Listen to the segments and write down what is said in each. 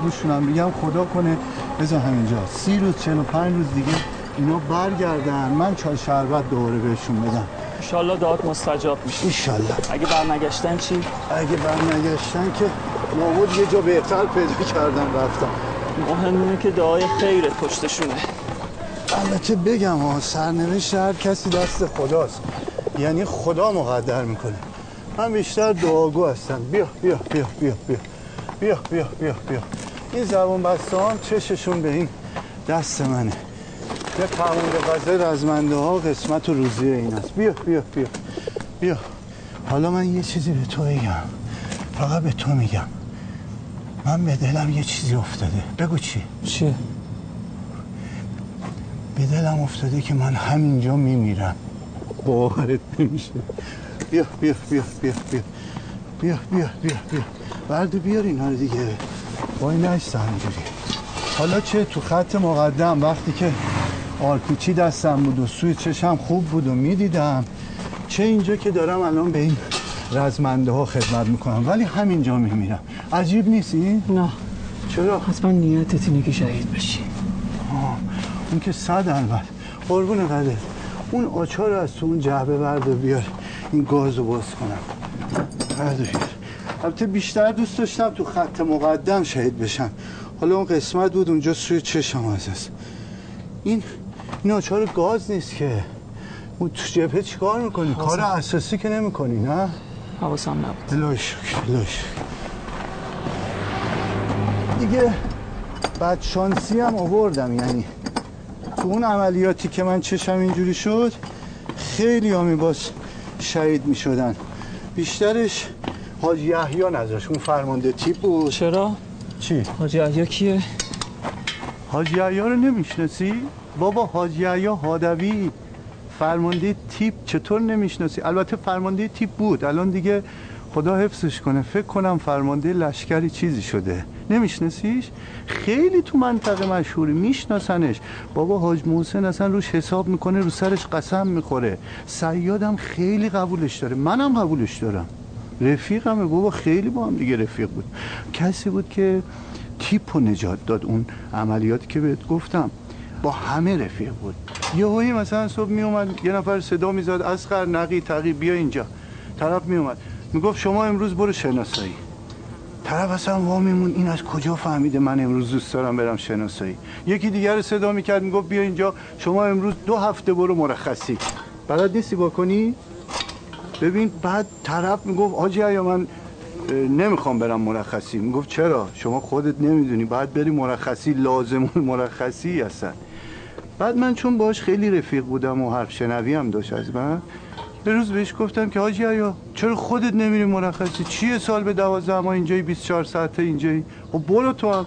دلم دعاگوشونم میگم خدا کنه. بذار همینجا. سی روز چل و پنج روز دیگه اینا برگردن. من چای شربت دوباره بهشون بدم. انشالله دعات مستجاب میشه. ایشالله اگه برنگشتن چی؟ اگه برنگشتن که لابد یه جا بهتر پیدا کردن رفتم. مهم اینه که دعای خیرت پشتشونه. البته بگم ها سرنوشت هر کسی دست خداست. یعنی خدا مقدر می‌کنه. من بیشتر دعاگو هستم. بیا بیا بیا بیا بیا. بیا بیا بیا بیا. این زبان بسته هم چششون به این دست منه. یه قوانق غزه رزمنده ها قسمت و روزی این است. بیا بیا بیا. بیا. حالا من یه چیزی به تو بگم. فقط به تو میگم. من به دلم یه چیزی افتاده. بگو چی؟ چیه؟ به دلم افتاده که من همینجا میمیرم. باورت نمیشه. بیا بیا بیا بیا بیا. بیا بیا بیا بیا. برد بیار اینا رو دیگه. وای نشته همینجوری. حالا چه تو خط مقدم وقتی که آرکوچی دستم بود و سوی چشم خوب بود و می‌دیدم چه اینجا که دارم الان به این رزمنده ها خدمت می‌کنم. ولی همینجا میمیرم. عجیب نیستی؟ نه. چرا؟ حتما نیتت اینه که شهید بشی. آه، اون که صد البته. قربون قدر. اون آچار رو از تو اون جعبه برد بیار. این گاز رو باز کنم. برد و بیار. البته بیشتر دوست داشتم تو خط مقدم شهید بشم. حالا اون قسمت بود اونجا سوی چشم از این این آچار گاز نیست که. اون تو جبهه چیکار می‌کنی؟ کار اساسی که نمی‌کنی نه؟ حواسم نبود. الهی شکر الهی شکر. دیگه بعد شانسی هم آوردم. یعنی تو اون عملیاتی که من چشم اینجوری شد خیلی همی باز شهید می شدن بیشترش حاج یحیی نذاش اون فرمانده تیپ بود چرا؟ چی؟ حاجی عیا کیه؟ حاج یحیی رو نمی‌شناسی؟ بابا حاج یحیی هادوی فرمانده تیپ چطور نمی‌شناسی؟ البته فرمانده تیپ بود الان دیگه خدا حفظش کنه فکر کنم فرمانده لشکری چیزی شده نمیشناسیش؟ خیلی تو منطقه مشهوری میشناسنش بابا حاج محسن اصلا روش حساب می‌کنه رو سرش قسم می‌خوره سیادم خیلی قبولش داره منم قبولش دارم رفیقمه بابا خیلی با هم دیگه رفیق بود. کسی بود که تیپ و نجات داد اون عملیاتی که بهت گفتم. با همه رفیق بود. یه مثلا صبح می اومد یه نفر صدا می‌زد اسخر نقی تقی بیا اینجا. طرف می اومد می‌گفت شما امروز برو شناسایی. طرف اصلا وا میمون این از کجا فهمیده من امروز دوست دارم برم شناسایی. یکی دیگر رو صدا می‌کرد می‌گفت بیا اینجا شما امروز دو هفته برو مرخصی. بلد نیستی بکنی ببین بعد طرف می‌گفت آجی یا من نمی‌خوام برم مرخصی. می‌گفت چرا؟ شما خودت نمی‌دونی باید بری مرخصی لازم مرخصی هستن بعد من چون باش خیلی رفیق بودم و حرف شنوی هم داشت از من به روز بهش گفتم که حاجی یا چرا خودت نمیری مرخصی؟ چیه سال به دوازده؟ ما اینجایی 24 ساعته اینجایی. خب برو تو هم.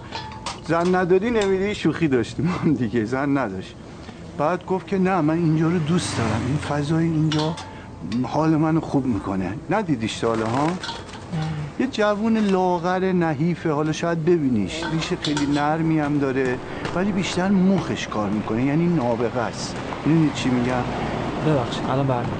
زن نداری نمیری؟ شوخی داشتیم هم دیگه زن نداشت. بعد گفت که نه من اینجا رو دوست دارم این فضای اینجا حال منو خوب می‌کنه. ندیدیش تا حالا ها یه جوون لاغر نحیفه. حالا شاید ببینیش. ریش خیلی نرمی هم داره. ولی بیشتر مخش کار می‌کنه. یعنی نابغه است. می‌دونی چی میگم؟ ببخشید الان برمیگردم.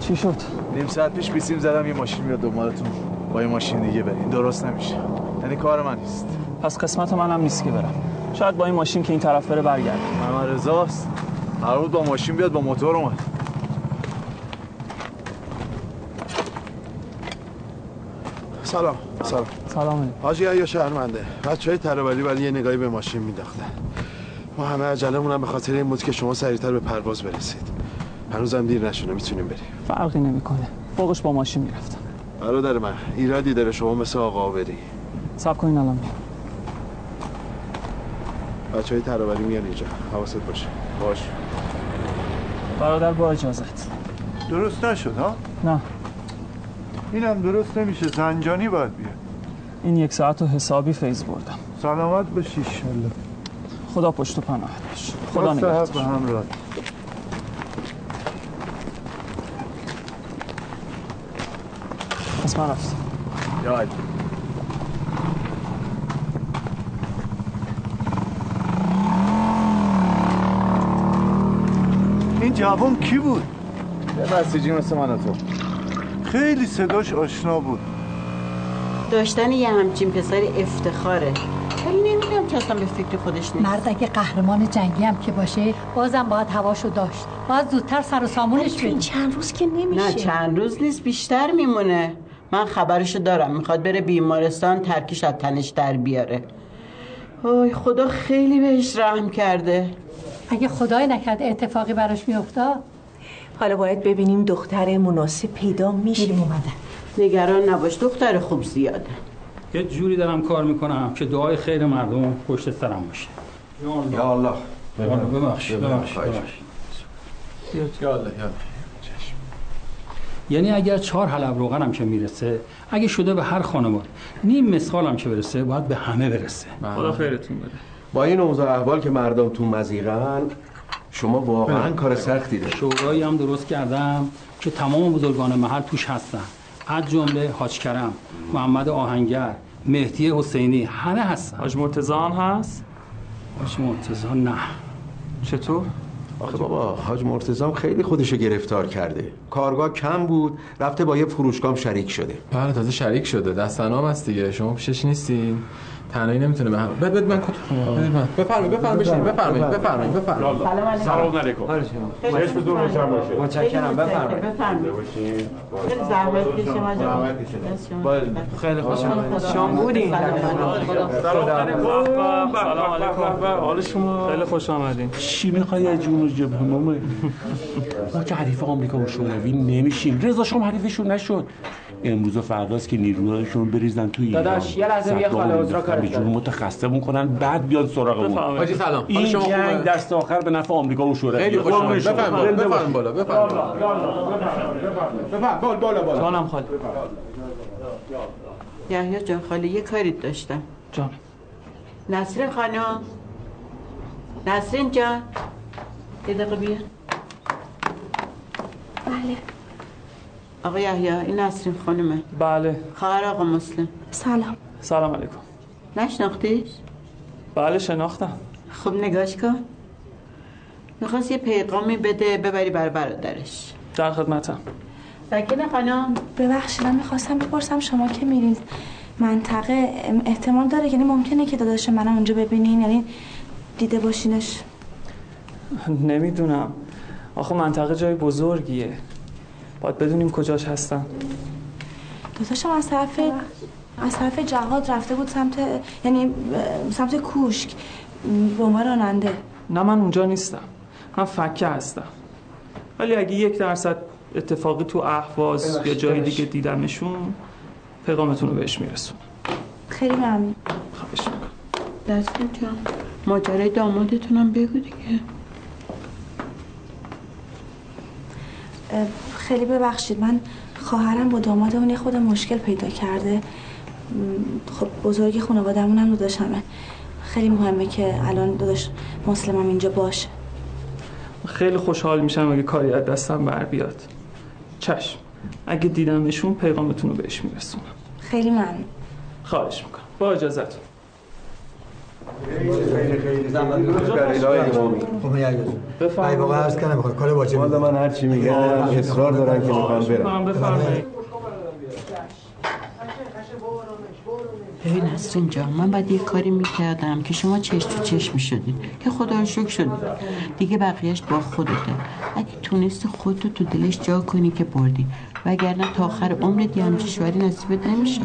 چی شد؟ نیم ساعت پیش بیسیم زدم یه ماشین میاد دنبالتون. با یه ماشین دیگه برین درست نمیشه. یعنی کار من نیست. پس قسمت منم نیست که برم. شاید با این ماشین که این طرف بره برگرد محمد رضاست قرار بود با ماشین بیاد با موتور اومد. سلام. سلام. سلام علیکم. حاجی یا شهرمنده بچه های ترابلی ولی یه نگاهی به ماشین میداختن ما همه عجلمون هم به خاطر این بود که شما سریعتر به پرواز برسید. هنوزم دیر نشونه می‌تونیم بریم. فرقی نمی‌کنه. فوقش با ماشین می‌رفتم. برادر من ایرادی داره شما مثل آقا بری. سب کنین الان میام بچه های ترابلی میان اینجا. حواست باشه. باش. برادر با اجازت. درست نشد ها؟ نه. اینم درست نمیشه. زنجانی باید بیاد. این یک ساعت و حسابی فیض بردم. سلامت باشی. ایشالله خدا پشت و پناهت باش خدا خدا صحت به نگهدار همراه پس من رفتم یا جوان کی بود؟ یه بسیجی مثل من تو. خیلی صداش آشنا بود. داشتن یه همچین پسر افتخاره. ولی نمی‌دونم که اصلا به فکر خودش نیست. مرد اگه قهرمان جنگی هم که باشه بازم باید هواشو داشت. باید زودتر سر و سامونش بدی چند روز که نمیشه. نه چند روز نیست بیشتر میمونه. من خبرشو دارم. می‌خواد بره بیمارستان ترکیش از تنش در بیاره. آی خدا خیلی بهش رحم کرده. اگه خدای نکرده اتفاقی براش میافتاد حالا باید ببینیم دختر مناسب پیدا میشه. میریم اومدن. نگران نباش دختر خوب زیاده. یه جوری دارم کار می‌کنم که دعای خیر مردم پشت سرم باشه. یا الله. ببخش ببخش. ببخش یالا یالا یعنی اگر چهار حلب روغنم که می‌رسه اگه شده به هر خانواده نیم مسخالم که برسه باید به همه برسه. خدا خیرتون بده. با این اوضاع احوال که مردم تو مزیقن شما واقعا کار سختی دارید. شورایی هم درست کردم که تمام بزرگان محل توش هستن. از جمله حاج کرم محمد آهنگر مهدی حسینی همه هستن. حاج مرتضی هم هست؟ حاج مرتضی نه. چطور؟ آخه بابا حاج مرتضام خیلی خودشو گرفتار کرده. کارگاه کم بود رفته با یه فروشگاه شریک شده. بله تازه شریک شده. دست تنها هست دیگه. شما پیشش نیستین. تنهایی نمی‌تونه به هم بد بد من کت بفرمایید بفرمایید بشین بفرمایید بفرمایید بفرمایید. سلام علیکم. چشم دور روشن باشه. متشکرم. بفرمایید. بفرمایید. خیلی زحمت کشیم آجا خیلی خوش آمدید شام بودین سلام علیکم. حال شما؟ خیلی خوش آمدین. چی می‌خوای از جون جبهه؟ ما که حریف آمریکا و شوروی نمیشیم. رضا شما حریفشون نشد. امروز و فرداست که نیروهاشون بریزن تو ایران. داداش، یه لحظه بیا خاله عذرا کارت به جون متخصمون کنن بعد بیان سراغمون. حاجی سلام. این شما جنگ دست آخر به نفع آمریکا و شوروی. خیلی خوش آمدید قربون شما. بفرمایید. بفرمایید. بالا بفرمایید. بفرمایید. بالا بالا جانم خاله یحیی جان خاله یه کاری داشتم. جان. نسرین خانم. نسرین جان. یه دقیقه بیا. بله. آقا یحیی این نسرین خانمه. بله. خواهر آقا مسلم. سلام. سلام علیکم. نشناختیش؟ بله شناختم. خب نگاش کن. می‌خواست یه پیغامی بده ببری بر برادرش. در خدمتم. سکینه خانم. ببخشید من می‌خواستم بپرسم شما که میرین منطقه احتمال داره یعنی ممکنه که داداش منم اونجا ببینین یعنی دیده باشینش. نمی‌دونم. آخه منطقه جای بزرگیه. باید بدونیم کجاش هستن. داداشم از طرف از طرف جهاد رفته بود سمت یعنی سمت کوشک به عنوان راننده. نه من اونجا نیستم. من فکه هستم. ولی اگه یک درصد اتفاقی تو اهواز یا جای دیگه دیدمشون پیغامتون رو بهش میرسون خیلی ممنون. خواهش می‌کنم. نسرین جان. ماجرای دامادتونم بگو دیگه. خیلی ببخشید. من خواهرم با دامادمون یه خود مشکل پیدا کرده. خب بزرگ خانوادهمون هم داداشمه خیلی مهمه که الان داداش مسلمم اینجا باشه خیلی خوشحال میشم اگه کاری از دستم بر بیاد چشم اگه دیدمشون پیغامتون رو بهش میرسونم خیلی ممنون خواهش می‌کنم با اجازت ای واقعا عرض بخواه کار واجبی والا من هر چی میگم اصرار دارن که می‌خوام برم بفرمایید ببین نسرین جان من باید یه کاری می‌کردم که شما چشم تو چشم می‌شدید که خدا رو شکر شدید. دیگه بقیهش با خودته اگه تونستی خودتو تو دلش جا کنی که بردی. وگرنه تا آخر عمرت یه همچین شوهری نصیبت نمیشه.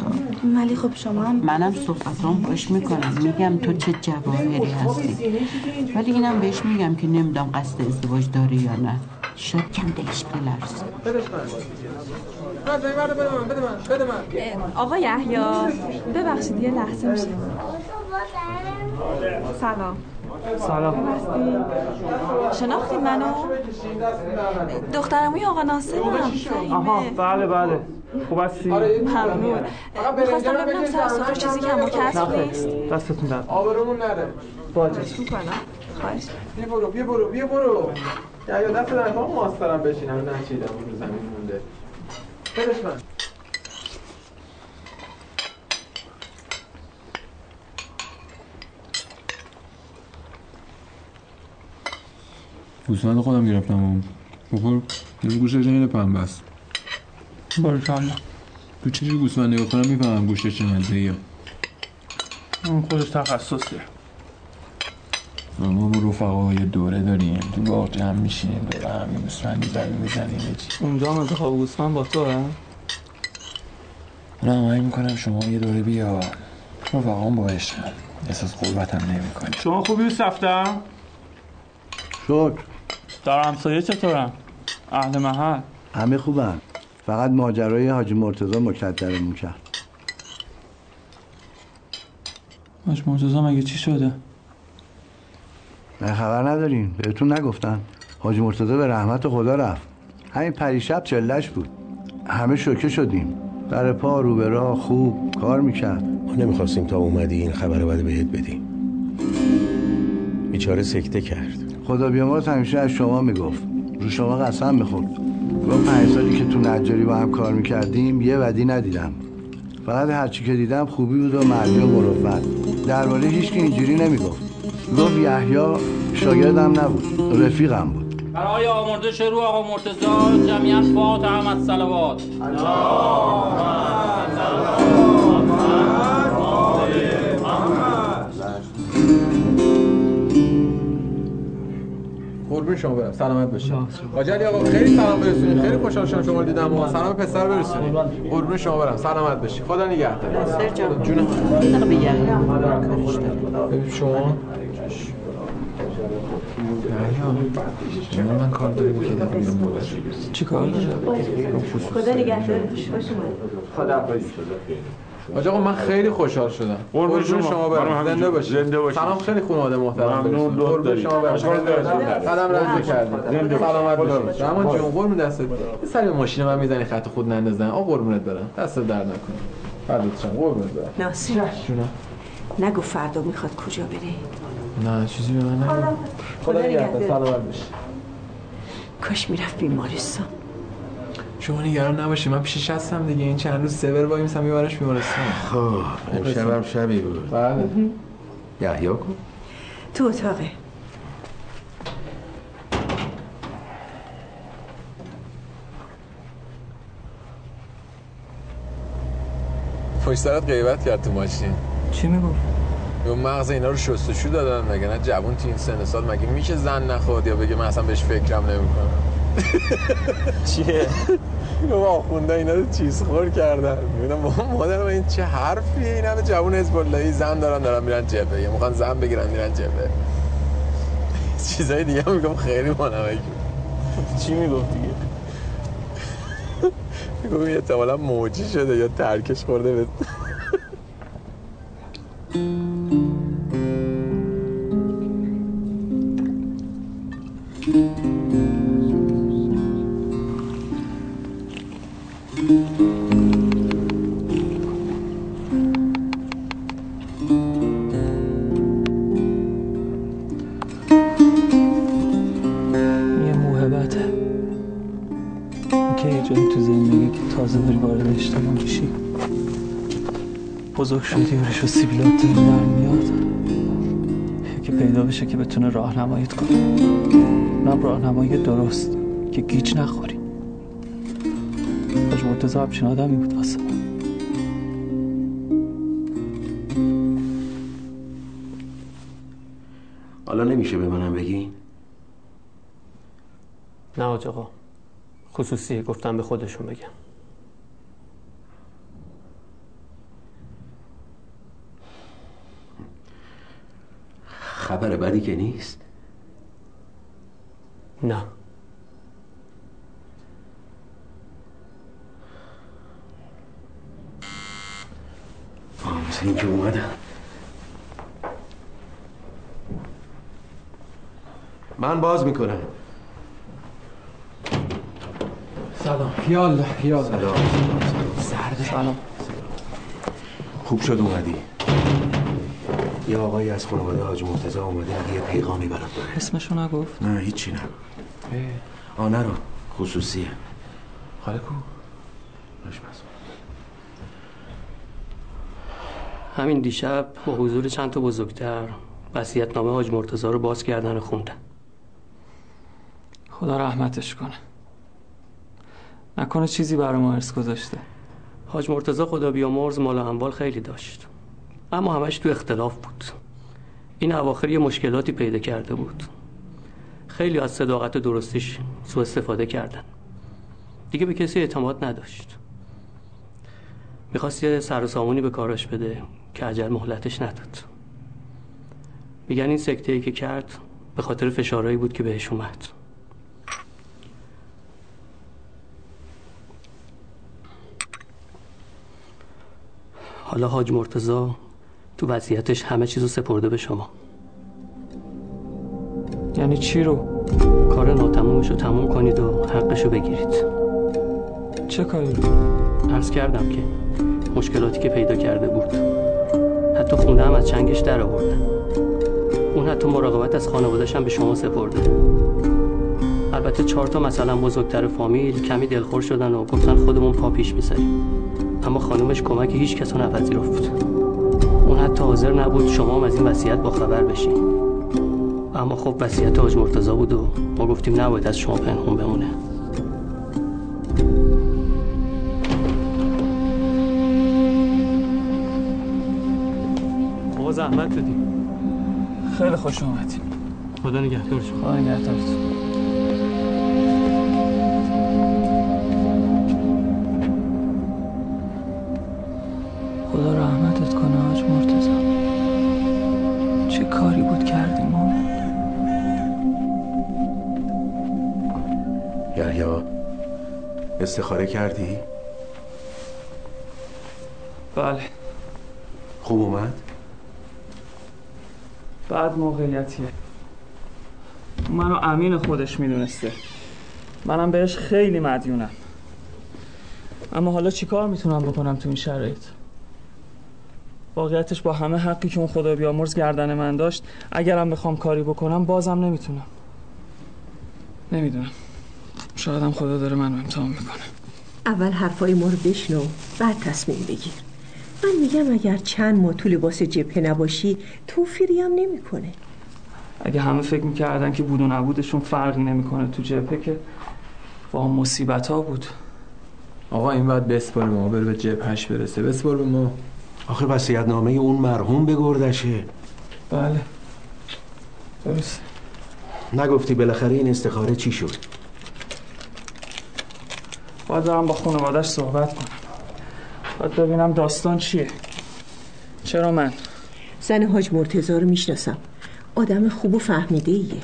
ولی خب شما هم منم صحبتام باش می‌کنم. میگم تو چه جواهری هستی. ولی اینم بهش میگم که نمی‌دونم قصد ازدواج داره یا نه. شاید کم دلش بلرزه آقا یحیی ببخشید یه لحظه میشه سلام سلام شناختی منو دخترموی آقا ناصرم آها بله بله خوب هستی؟ ممنون. می‌خواستم ببینم سر چیزی کم و کسب نیست. دستتون درد. آبرومون نره. با اجازت. می‌کنم خواهش. بیا برو بیا برو بیا برو. یا یا دست در کار ماسترم بشینم نچیدم اون رو زمین مونده. بدش من. گوسفند خودم گرفتم و بخور این گوشش این پنبه است. بارکالله تو چجور گوسفند نگاه کنم می‌فهمم گوشتش چقدره یا اون خودش تخصصیه. ما با رفقا یه دوره داریم. تو باغ جمع میشینیم دوره همین گوسفند می‌زنیم می‌زنیم چی اونجا هم انتخاب گوسفند با تو هم من همه می‌کنم شما یه دوره بیا رفقام با عشقم احساس قربتم نمی کنی شما خوبی و سفتم؟ شکر. در همسایه چطورم؟ اهل محل. همه خوبن. فقط ماجرای حاجی مرتضی مکدرمون کرد. حاج مرتضی مگه چی شده؟ من خبر ندارین. بهتون نگفتن. حاجی مرتضی به رحمت خدا رفت. همین پریشب چلش بود. همه شوکه شدیم. در پا رو به راه خوب کار می‌کرد. ما نمی‌خواستیم تا اومدی این خبر بعد بهت بدیم. بیچاره سکته کرد. خدا بیامرز همیشه از شما می‌گفت. رو شما قسم می‌خورد. با پنج سالی که تو نجاری با هم کار می‌کردیم یه ودی ندیدم. فقط هرچی که دیدم خوبی بود و مردی و مروت. درباره هیچ که اینجوری نمی‌گفت. گفت یحیی شاگردم نبود رفیقم بود. برای آمرزش رو آقا مرتضی جمعیت فاتحه از صلوات قربون شما برم. سلامت باشید. حاج علی آقا خیلی سلام برسونید. خیلی خوشحال شدم شما رو دیدم و سلام پسر برسونید. قربون شما برم. سلامت باشید. خدا نگهدار. ناصر جان. ببین شما. من کار داریم که دارم بیرون بوده چی کار؟ خدا نگهدار. خوش خدا آقا من خیلی خوشحال شدم. قربون شما. برم. زنده باشید. زنده باشید. سلام. خیلی خانواده محترم ممنون، لطف. شما برم. قدم رنج کردید سلامت باشید. رحمان جون قربون سری به ماشین من می‌زنی خط خود نندازن. آقا قربونت برم. دست درد نکنه. فردت شم قربونت برم. ناصر. جونم نگو فردا می‌خواد کجا بره. نه چیزی به من نگو. خدا نگهدار. سلامت باشی. کاش می‌رفت بیمارستان. شما نگران نباشید من پیشش هستم دیگه. این چند روز سور وای میسم میبرش بیمارستان خب امشب هم شبی بود. بله. یحیی کن تو اتاقه. پشت سرت غیبت کرد تو ماشین. چی می‌گفت؟ اون مغز اینا رو شستشو دادن مگه نه؟ جوون تو این سن سال مگه میشه زن نخواد یا بگه من اصلا بهش فکرم نمی‌کنم؟ چیه؟ اینو آخونده اینا رو چیز خور کردن. می‌بینم مادر من این چه حرفیه؟ این همه جوون حزب زن دارن دارن میرن جبهه. یا می‌خوان زن بگیرن میرن جبهه. چیزای دیگه هم میگم خیلی مانمک. چی می‌گفت دیگه؟ میگم این احتمالا موجی شده یا ترکش خورده به بزرگ شدی و سیبیلات در میاد که پیدا بشه که بتونه راهنماییت کنه. اونم راهنمایی درست که گیج نخوری. حاج مرتضی همچین آدمی بود واسه. حالا نمیشه به منم بگی؟ نه حاج آقا خصوصیه. گفتم به خودشون بگم خبر بدی که نیست نه آه مثل اینکه اومدم من باز می‌کنم. سلام. یالا یالا سلام. سرده. سلام. خوب شد اومدی. یه آقایی از خانواده حاج مرتضی اومده اگه یه پیغامی برات داره. اسمشو نگفت؟ نه هیچی نگو آه نرو خصوصیه. خاله کو؟ همین دیشب با حضور چند تا بزرگتر وصیت‌نامه حاج مرتضی رو باز کردن و خوندن. خدا رحمتش کنه. نکنه چیزی برای ما ارث گذاشته. حاج مرتضی خدا بیامرز مال و اموال خیلی داشت. اما همش تو اختلاف بود. این اواخر یه مشکلاتی پیدا کرده بود. خیلی از صداقت و درستیش سوء استفاده کردن. دیگه به کسی اعتماد نداشت. می‌خواست یه سر و سامونی به کارش بده که عجل مهلتش نداد. میگن این سکته ای که کرد به خاطر فشارهایی بود که بهش اومد. حالا حاج مرتزا تو وضعیتش همه چیزو سپرده به شما. یعنی چی رو؟ کار ناتمومش رو تموم کنید و حقش رو بگیرید. چه کاری؟ رو؟ عرض کردم که مشکلاتی که پیدا کرده بود حتی خونه هم از چنگش در آورده. اون حتی مراقبت از خانوادش هم به شما سپرده. البته چهار تا مثلا بزرگتر فامیل کمی دلخور شدن و گفتن خودمون پا پیش می‌ذاریم. اما خانومش کمک هیچ کس رو نپذیرفت. اون حتی حاضر نبود شما هم از این وصیت با خبر بشین اما خب وصیت حاج مرتضی بود و ما گفتیم نباید از شما پنهون بمونه. ما زحمت دادیم خیلی خوش اومدیم خدا نگهدار شما. خدا نگهدارتون استخاره کردی؟ بله. خوب اومد؟ بعد موقعیتیه. منو امین خودش می‌دونسته. منم بهش خیلی مدیونم. اما حالا چیکار می‌تونم بکنم تو این شرایط؟ واقعیتش با همه حقی که اون خدا بیامرز گردن من داشت اگرم بخوام کاری بکنم بازم نمی‌تونم. نمی‌دونم. شایدم خدا داره منو امتحان می‌کنه. اول حرفای ما رو بشنو بعد تصمیم بگیر. من میگم اگر چند ماه تو لباس جبهه نباشی توفیری هم نمی‌کنه. اگه همه فکر می‌کردن که بود و نبودشون فرقی نمی‌کنه تو جبهه که با مصیبت ها بود. آقا این باید بسپار به ما بره به جبهش برسه. بسپار به ما. آخه وصیت نامه اون مرحوم به گردشه. بله. درست. نگفتی بالاخره این استخاره چی شد؟ باید برم با خانوادش صحبت کنم. باید ببینم داستان چیه. چرا من؟ زن حاج مرتضی رو می‌شناسم. آدم خوب و فهمیده ایه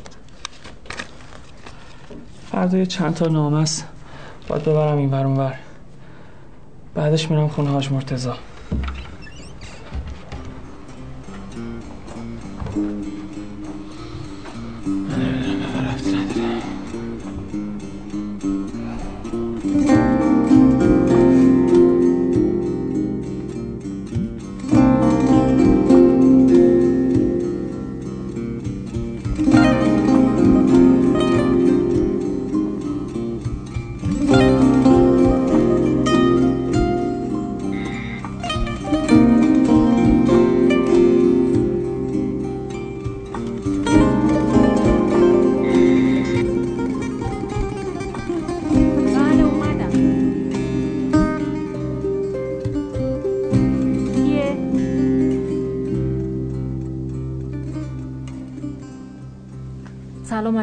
فردا یه چند تا نامه است. باید ببرم این ور بعدش میرم خونه حاج مرتضی.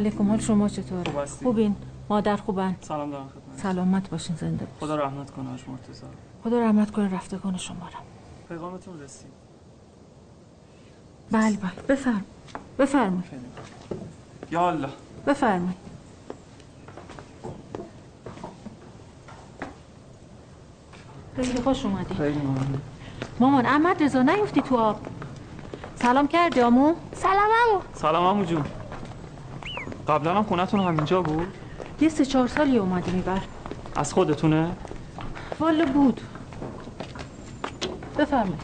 علیکم حال شما؟ خوب هستی؟ خوبین؟ مادر خوبن؟ سلام دارم خدمت سلامت باشین زنده باشین. خدا رحمت کنه حاج مرتضی. خدا رحمت کنه رفتگان شما را پیغامتون رسید. بله بله. بفرم. بفرمایید. یا الله. بفرمایید. خیلی خوش اومدی. خیلی ممنون. مامان احمد رضا نیفتی تو آب. سلام کردی آمو؟ سلام امو سلام عمو جون. قبلا هم خونتون همینجا بود؟ یه سه چهار سالی اومدی میبر از خودتونه؟ والا بود. بفرمایید.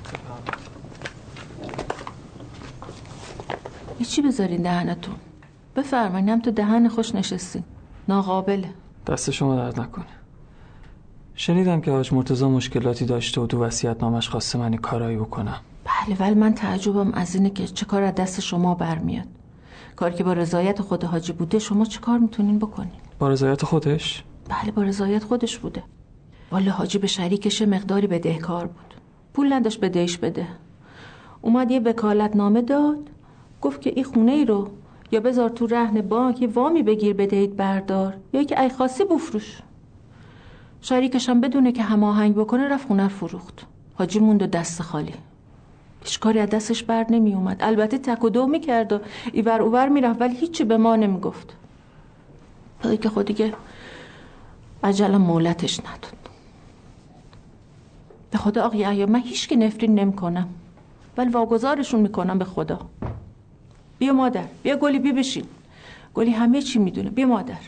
چی بذارین دهنتون؟ بفرمایید هم تو دهن خوش نشستین. ناقابله. دست شما درد نکنه. شنیدم که حاج مرتضی مشکلاتی داشته و تو وصیت نامش خواسته من کارایی بکنم. بله ولی من تعجبم از اینه که چه کار از دست شما برمیاد. کاری که با رضایت خود حاجی بوده شما چه کار می‌تونین بکنین؟ با رضایت خودش؟ بله با رضایت خودش بوده. والا حاجی به شریکش مقداری بدهکار بود. پول نداشت بدهش بده. اومد یه وکالت نامه داد. گفت که این خونه ای رو یا بذار تو رهن بانک یه وامی بگیر بدهید بردار. یا که ای خاصی بفروش. شریکش هم بدونه که هماهنگ بکنه رفت خونه فروخت. حاجی موند و دست خالی. هیچ کاری از دستش بر نمی اومد البته تک و دو می‌کرد و ایور اوور می‌رفت ولی هیچی به ما نمی‌گفت. تا که خود دیگه عجلم مولتش نداد. به خدا آقای احیا من هیچ که نفرین نمی کنم ولی واگذارشون می‌کنم به خدا. بیا مادر بیا گلی بیا بشین. گلی همه چی می‌دونه. بیا مادر.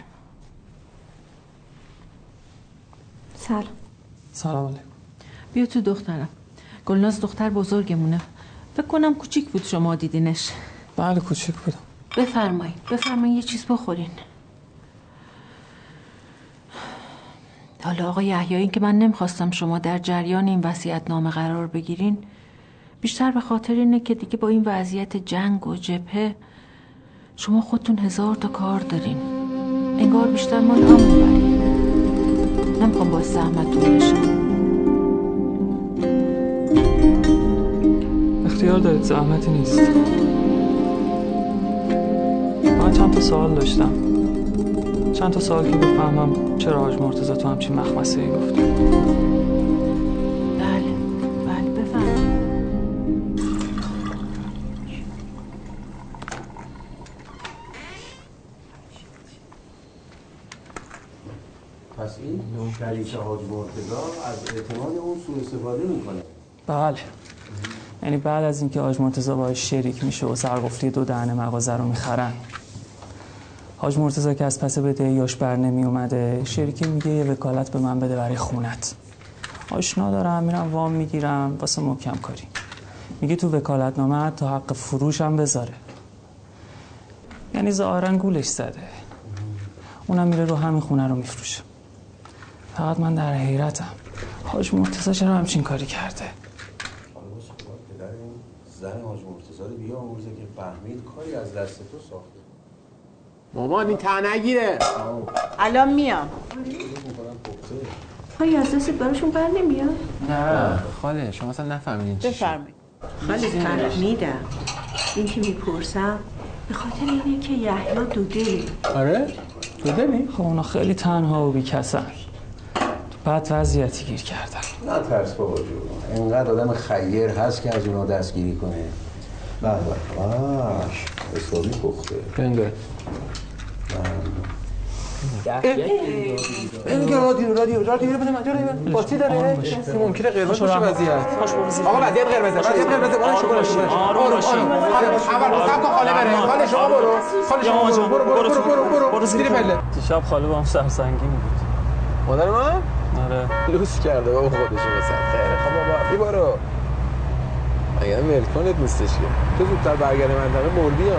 سلام. سلام علیکم. بیا تو دخترم. گلناز دختر بزرگمونه. فکر کنم کوچیک بود شما دیدینش. بله کوچیک بودم. بفرمایید. بفرمایید یه چیز بخورین. حالا آقای یحیایی که من نمی‌خواستم شما در جریان این وصیت نامه قرار بگیرین بیشتر به خاطر اینه که دیگه با این وضعیت جنگ و جبهه شما خودتون هزار تا کار دارین. انگار بیشتر مال هم می‌برین. نمی‌خوام باعث زحمتتون بشم. اختیار دارید زحمتی نیست. من چند تا سوال داشتم. چند تا سوال که بفهمم چرا حاج مرتضی تو همچین مخمسه ای گفت بله بله بفرمایید. پس این شریک حاج از اعتماد اون سوء استفاده می‌کنه. بله. یعنی بعد از اینکه حاج مرتضی باش شریک میشه و سرقفلی دو دهن مغازه رو می‌خرن. حاج مرتضی که از پس بده یاش بر نمی اومده شریکی میگه یه وکالت به من بده برای خونت. آشنا دارم میرم وام می‌گیرم واسه محکم کاری میگه تو وکالت نامه تا حق فروش هم بذاره. یعنی ظاهرا گولش زده. اونم میره رو همین خونه رو میفروشه. فقط من در حیرتم. حاج مرتضی چرا همچین کاری کرده؟ زن حاج مرتضی رو بیامرزه که فهمید کاری از دست تو ساخته. مامان این ته نگیره. الان میام. پای از دست براشون بر نمیاد؟ نه. خاله شما اصلا نفهمیدین چی. بفرمایید. خاله فهمیدم. این که می‌پرسم به خاطر اینه که یحیی دوده آره؟ تو دلی؟ خب اونا خیلی تنها و بیکسن. بد وضعیتی گیر کردن نه ترس بابا جون. اینقدر آدم خیر هست که از اونا دستگیری کنه. بله بله. حسابی پخته. بنده. این رادیو رادیو رادیو رو بده من رادیو. باطی داره. ممکنه قرمز باشه وضعیت. آقا وضعیت قرمزه. وضعیت قرمزه. بالا شما باشه. آروم باشین. اول سب کن خاله بره. خاله شما برو. خاله شما برو. برو برو برو برو. برو زیر پله. دیشب خاله با هم سرسنگین بود مادر من؟ آره. لوس کرده بابا خودشو بسن خیلی خب بابا. بی برو. اگر ملکونت نیستش که. تو زودتر برگردی منطقه مردی ها.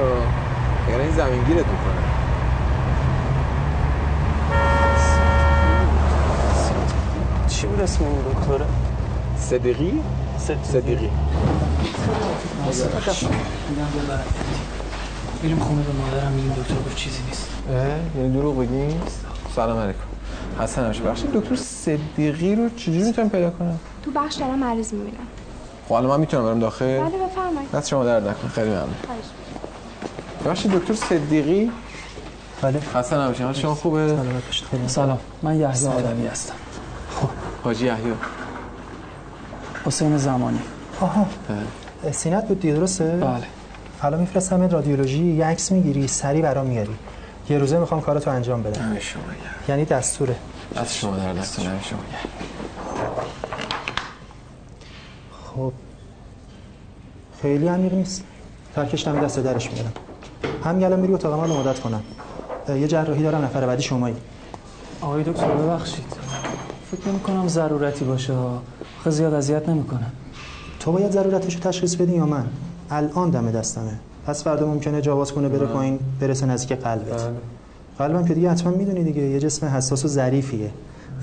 اگر این زمین گیرت می‌کنه. چی بود اسم این دکتره؟ صدیقی؟ صدیقی. میریم خونه به مادرم میگیم دکتر گفت چیزی نیست. یعنی دروغ بگیم سلام علیکم. حسن هاش بخشید دکتر صدیقی رو چجوری می‌تونم پیدا کنم؟ تو بخش دارم مریض می‌بینم. خب الان من می‌تونم برم داخل؟ بله بفرمایید. دست شما درد نکن خیلی ممنون. بخشید دکتر صدیقی؟ بله. حسن حال شما خوبه؟ سلامت باشید. سلام. من یحیی آدمی هستم. حاجی یحیی. حسین زمانی. آها. سینت بود دیگه درسته؟ بله. حالا میفرستم رادیولوژی یه عکس می‌گیری سری برام میاری. یه روزه می‌خوام کارتو انجام بدم. شما یعنی دستوره. دست شما در دست شما خب. خیلی عمیق نیست. ترکش نمی دست درش میارم هم الان میری اتاق من مدت کنم. یه جراحی دارم نفر بعدی شمایی. آقای دکتر ببخشید. فکر نمی کنم ضرورتی باشه خیلی زیاد اذیت نمی‌کنه تو باید ضرورتش رو تشخیص بدی یا من؟ الان دم دستمه. پس فردا ممکنه جواز کنه بره پایین برسه نزدیک قلبت. قلبم که دیگه حتما می‌دونی دیگه یه جسم حساس و ظریفیه.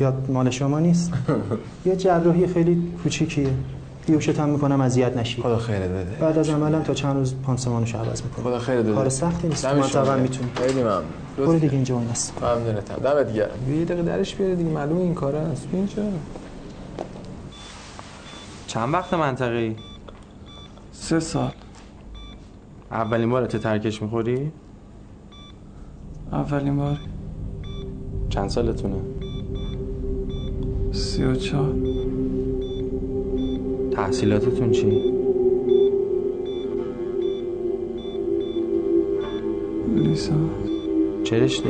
یا مال شما نیست یه جراحی خیلی کوچیکیه. بیوشت هم می‌کنم اذیت نشی. خدا خیرت بده بعد از عملم تا چند روز پانسمانش عوض می‌کنم. خدا خیرت بده کار سختی نیست. گرم. می‌تونی. خیلی ممنون. برو دیگه اینجا اون است ممنونتم. دمت گرم. یه دقیقه درش بیاره دیگه. معلومه این کاره است اینجا چند وقت منطقه ای؟ سه سال. اولین بارت ترکش می‌خوری؟ اولین بار چند سالتونه؟ سی و چهار تحصیلاتتون چی؟ لیسانس چه رشته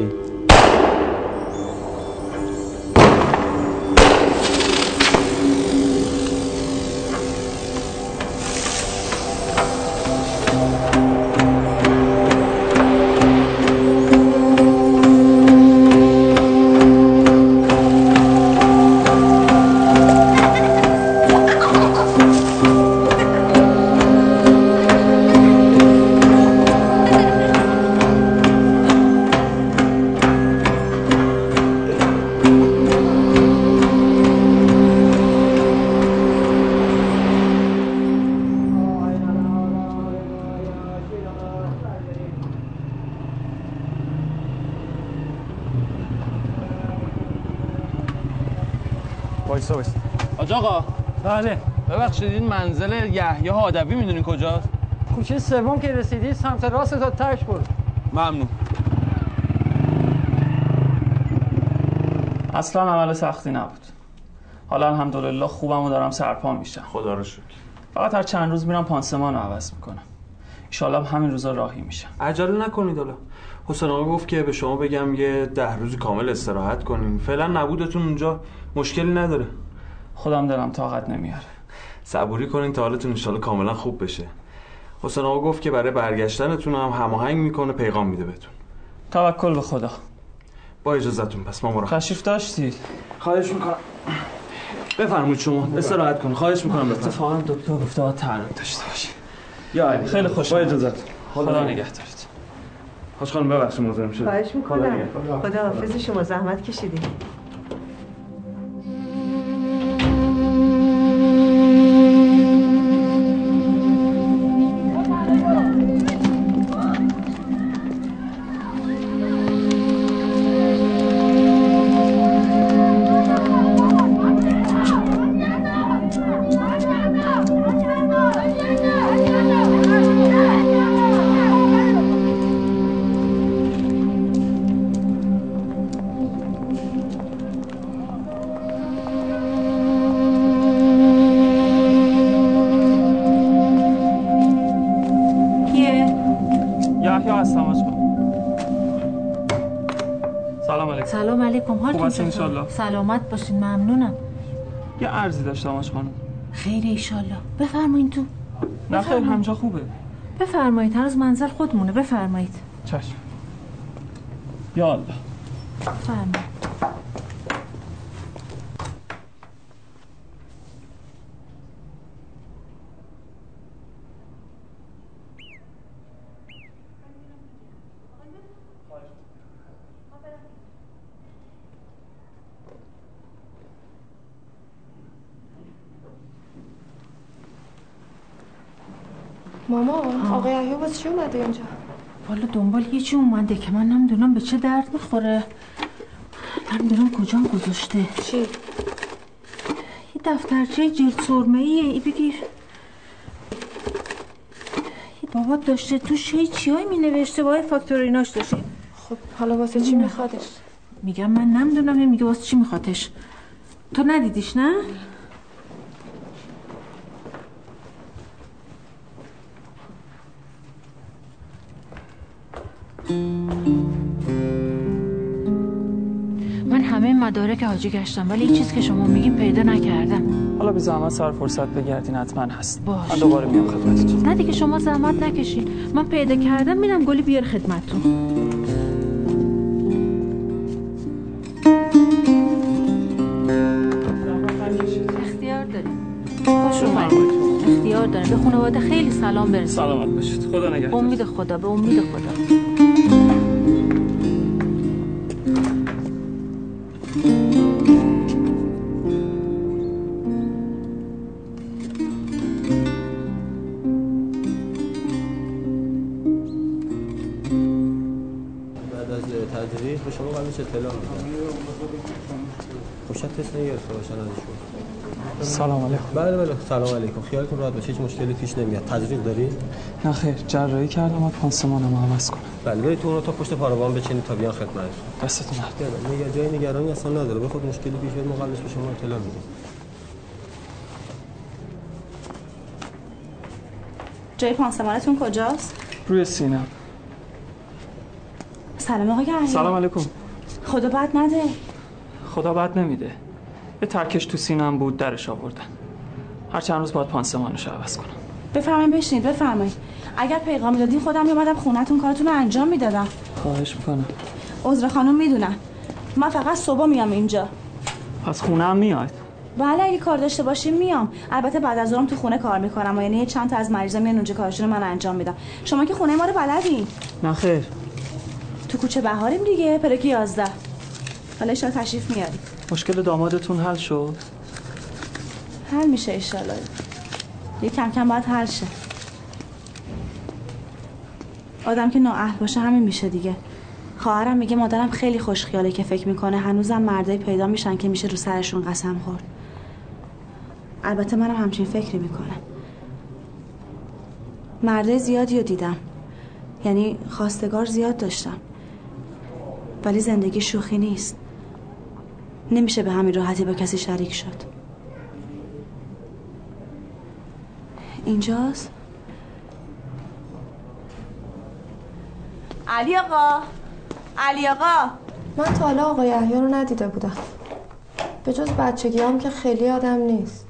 منزل یحیی هادوی می‌دونین کجاست؟ کوچه سوم که رسیدی سمت راست تا ترک برو. ممنون. اصلا عمل سختی نبود. حالا الحمدلله خوبم و دارم سرپا میشم. خدا رو شکر. فقط هر چند روز میرم پانسمان رو عوض می‌کنم. ایشالله همین روزا راهی میشم. عجله نکنید حالا. حسین آقا گفت که به شما بگم یه ده روز کامل استراحت کنین فعلا نبودتون اونجا مشکلی نداره. خودم دلم طاقت نمیاره. صبوری کنین تا حالتون انشالله کاملا خوب بشه. حسین آقا گفت که برای برگشتنتون هم هماهنگ می‌کنه پیغام میده بهتون. توکل به خدا. با اجازهتون پس ما مرا تشریف داشتید خواهش می‌کنم. بفرمایید شما استراحت کن خواهش می‌کنم اتفاقا دکتر گفته باید تعلق داشته باشی یا علی. خیلی خوش با اجازهتون خدا نگهدارت خوش خانم ببخشید مزاحم شدم. خواهش می‌کنم. خدا حافظ شما زحمت کشیدین چطور؟ انشالله؟ سلامت باشین ممنونم. یه عرضی داشتم آج خانم. خیر ایشالله بفرمایید تو. نه خیر همجا خوبه. بفرمایید هنوز منزل خودمونه. بفرمایید. چشم. یا الله. بفرمایید. ماما آقای یحیی واسه چی اومده اینجا؟ والا دنبال یه چی اومده که من نمی‌دونم به چه درد می‌خوره. نمی‌دونم کجا گذاشته. چی؟ یه دفترچه جلد سرمه ای بگیر. یه بابا داشته تو هی چیایی می نوشته با فاکتوریناش داشته. خب حالا واسه چی میخوادش؟ میگم من نمی‌دونم میگه واسه چی میخوادش. تو ندیدیش نه؟ حاجی گشتم ولی این چیز که شما میگین پیدا نکردم. حالا بی زحمت سر فرصت بگردین حتما هست. باش. من دوباره میام خدمتتون. نه دیگه شما زحمت نکشین. من پیدا کردم میرم گلی بیار خدمتتون. اختیار داریم. خوش اومدید اختیار داریم به خانواده خیلی سلام برسید سلامت باشید. خدا نگهدار. امید خدا به امید خدا. سلام علیکم. بله بله. سلام علیکم. خیالتون راحت باشه هیچ مشکلی پیش نمیاد. تزریق داری نه خیر. جراحی کردم و پانسمانم عوض کنم. بله برید تو اون تا پشت پاروان بچینید تا بیان خدمت دستتون درد نگه جای نگرانی اصلا نداره. بخود مشکلی پیش بیاد ما قبلش به شما اطلاع میدیم جای پانسمانتون کجاست؟ روی سینم سلام آقای سلام علیکم. خدا بد نده. خدا بد نمیده. یه ترکش تو سینم بود درش آوردن. هر چند روز باید پانسمانش عوض کنم. بفرمایید بشینید بفرمایید. اگر پیغام دادین خودم میومدم خونتون کارتون رو انجام می‌دادم. خواهش می‌کنم. عذر خانم می‌دونم. من فقط صبح میام اینجا. پس خونه هم میاد؟ بله اگه کار داشته باشیم میام. البته بعد از ظهرم تو خونه کار می‌کنم و یعنی چند تا از مریضا میان اونجا کارشون رو من انجام میدم. شما که خونه ما رو بلدین. نه خیر. تو کوچه بهاریم دیگه پرک 11 حالا شما تشریف میاری مشکل دامادتون حل شد؟ حل میشه ایشالا یه کم کم باید حل شه. آدم که نااهل باشه همین میشه دیگه. خواهرم میگه مادرم خیلی خوشخیاله که فکر می‌کنه. هنوزم مردای پیدا میشن که میشه رو سرشون قسم خورد. البته منم همچین فکری می‌کنم. مرده زیادی رو دیدم. یعنی خواستگار زیاد داشتم. ولی زندگی شوخی نیست. نمیشه به همین راحتی با کسی شریک شد. اینجاست؟ علی آقا! علی آقا! من تا حالا آقای احیا رو ندیده بودم. به جز بچگی هم که خیلی آدم نیست.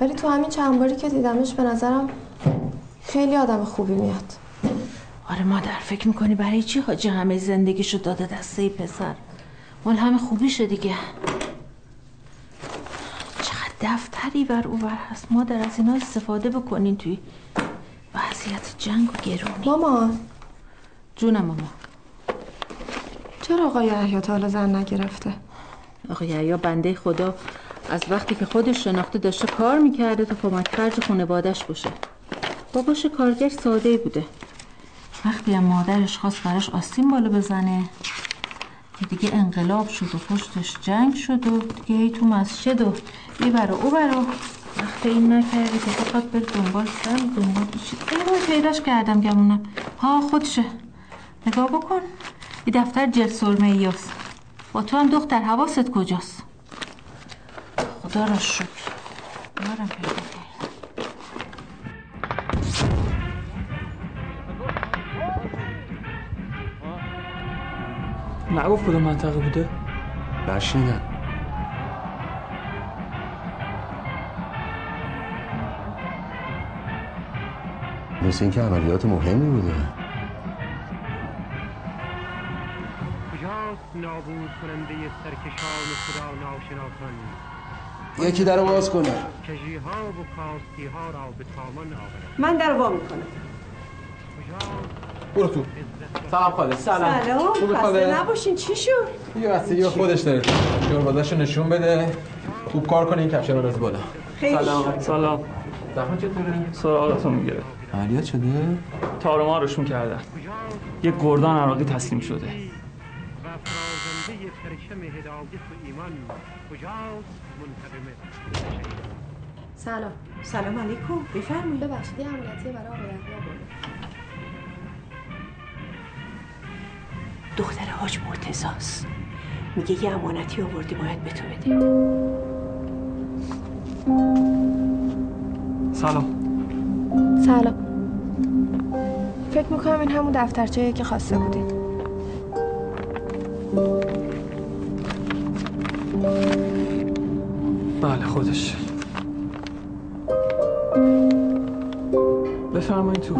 ولی تو همین چند باری که دیدمش به نظرم خیلی آدم خوبی میاد. آره مادر فکر می‌کنی برای چی حاجی همه زندگیشو داده دسته پسر؟ مال همه خوبیشه دیگه. چقدر دفتری بر او بر هست. مادر از اینا استفاده بکنین توی وضعیت جنگ و گرونی. مامان جونم ماما. چرا آقای احیا تا حالا زن نگرفته؟ آقای احیا بنده خدا از وقتی که خودش شناخته داشته کار می‌کرده تا کمک خرج خانوادش باشه. باباش کارگر ساده بوده. وقتی هم مادرش خواست براش آستین بالا بزنه. که دیگه انقلاب شد و پشتش جنگ شد و دیگه هی تو مسجد و یه برا او برا وقتی این نکرده که بخواد بره دنبال سر دنبال چی این پیداش کردم گمونم. ها خودشه نگاه بکن. یه دفتر جل سرمه ایاست. با تو هم دختر حواست کجاست؟ خدا را شکر. یارم پیدا. نگفت کدوم منطقه بوده؟ نشنیدم. مثل اینکه عملیات مهمی بوده. کجاست نابود کننده سرکشان خدا ناشناسان؟ یکی در باز کنه. کجی ها و کاستی ها را به تامان آورد. من در وا می‌کنم. برو تو. سلام خاله سلام. خسته نباشین. چی شد؟ یه به خودش داره. شوربازاشو نشون بده. خوب کار کنه این کفشه رو بز بالا. سلام. سلام. زحمت چطوره؟ سراغتون می‌گیره. عملیات شده؟ تار و مارشون کردن یه گردان عراقی تسلیم شده. سلام. سلام علیکم. بفرمایید. ببخشید یه امانتی برای آقای دختر حاج مرتزاست میگه یه امانتی آوردی باید به تو بده. سلام. سلام. فکر می‌کنم این همون دفترچه که خواسته بودین. بله خودش. بفرمایید تو.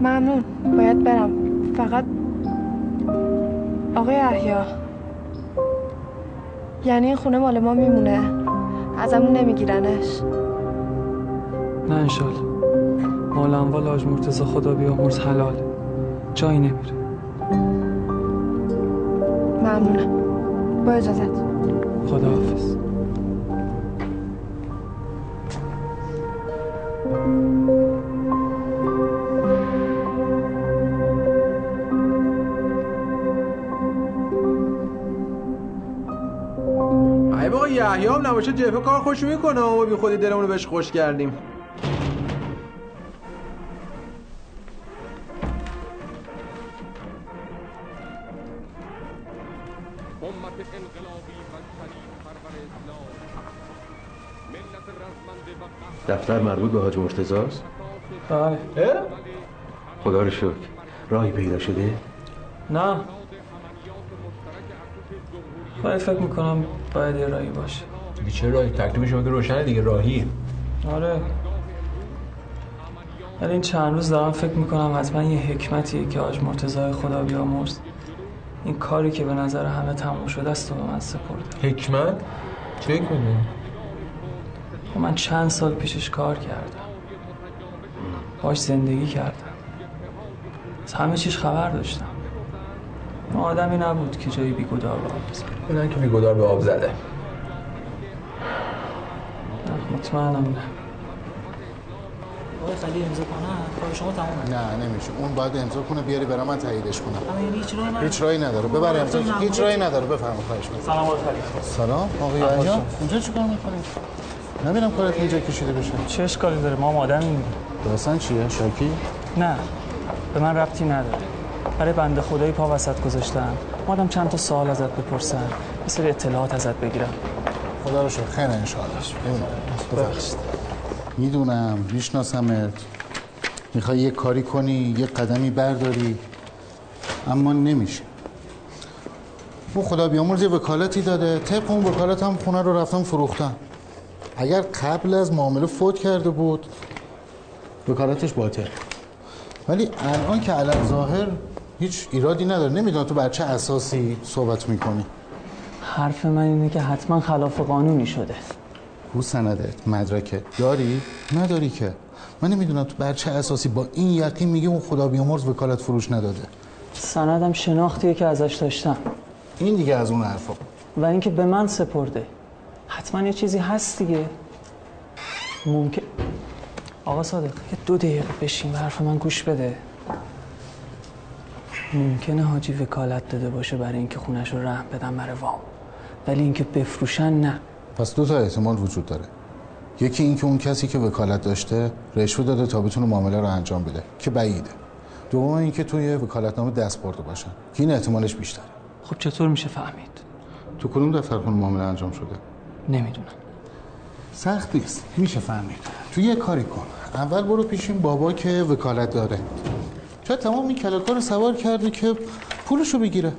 ممنون. باید برم. فقط آقای احیا. یعنی این خونه مال ما میمونه. ازمون نمیگیرنش. نه انشالله. مال اموال آج مرتزا خدا بیامرز حلال. جایی نمیره. ممنونم. با اجازت. خداحافظ. نباشه جبهه کار خوش می‌کنه و بی خودی دلمون رو بهش خوش کردیم. دفتر مربوط به حاج مرتضاست بله. خدا رو شکر. راهی پیدا شده؟ نه. خواهی فکر می‌کنم باید یه رایی باشه. دیگه چه راهی؟ تکلیف شما که روشنه دیگه راهی. آره. ولی این چند روز دارم فکر می‌کنم حتما یه حکمتیه که آج مرتضای خدا بیامرز. این کاری که به نظر همه تموم شده است و به من سپرده. حکمت؟ چه حکمتی؟ خب من چند سال پیشش کار کردم. باش زندگی کردم. از همه چیش خبر داشتم. اون آدمی نبود که جایی بیگدار به آب بزنه. که بیگدار به آب زده. مطمئنم نه. آقای خلیل امضا کنن کار شما تمومه. نه نمیشه. اون باید امضا کنه بیاری برام من تاییدش کنم یعنی هیچ راهی هیچ راهی نداره. ببر امضا. هیچ راهی نداره. بفرما خواهش می‌کنم. سلام آقای خلیل. سلام. آقای یحیی اینجا چیکار می‌کنی؟ نمیرم کارت اینجا کشیده بشه. چه اشکالی داره؟ ما آدمیم داستان چیه؟ شاکی؟ نه. به من ربطی نداره. برای بنده خدایی پا وسط گذاشتم مادم چند تا سوال ازت بپرسن. یه سری اطلاعات ازت بگیرم. خدا رو شکر. خیر ان ببخشید. می‌دونم. میشناسمت. می‌خوای یه کاری کنی یه قدمی برداری. اما نمیشه. اون خدا بیامرز یه وکالتی داده. طبق اون وکالت هم خونه رو رفتم فروختم. اگر قبل از معامله فوت کرده بود وکالتش باطل. ولی الان که علم ظاهر هیچ ایرادی نداره. نمی‌دونم تو بر چه اساسی صحبت می‌کنی. حرف من اینه که حتما خلاف قانونی شده. رو سندت مدرکه. داری؟ نداری که. من نمی‌دونم تو بر چه اساسی با این یقین میگه اون خدا بیامرز وکالت فروش نداده. سندم شناختیه که ازش داشتم. این دیگه از اون حرفا. و اینکه به من سپرده. حتما یه چیزی هست دیگه. ممکن آقا صادق یه دو دقیقه بشین و حرف من گوش بده. ممکنه حاجی وکالت داده باشه برای اینکه خونش رو رحم بدم برای وام. ولی اینکه بفروشن نه. پس دو تا احتمال وجود داره. یکی اینکه اون کسی که وکالت داشته رشوه داده تا بتونه معامله رو انجام بده که بعیده. دوم اینکه توی وکالتنامه دست برده باشن که این احتمالش بیشتره. خب چطور میشه فهمید؟ تو کدوم دفتر خونه معامله انجام شده؟ نمی‌دونم. سخت نیست. میشه فهمید. تو یه کاری کن. اول برو پیش این بابا که وکالت داره. شاید تمام این کلاکا رو سوار کرده که پولشو بگیره.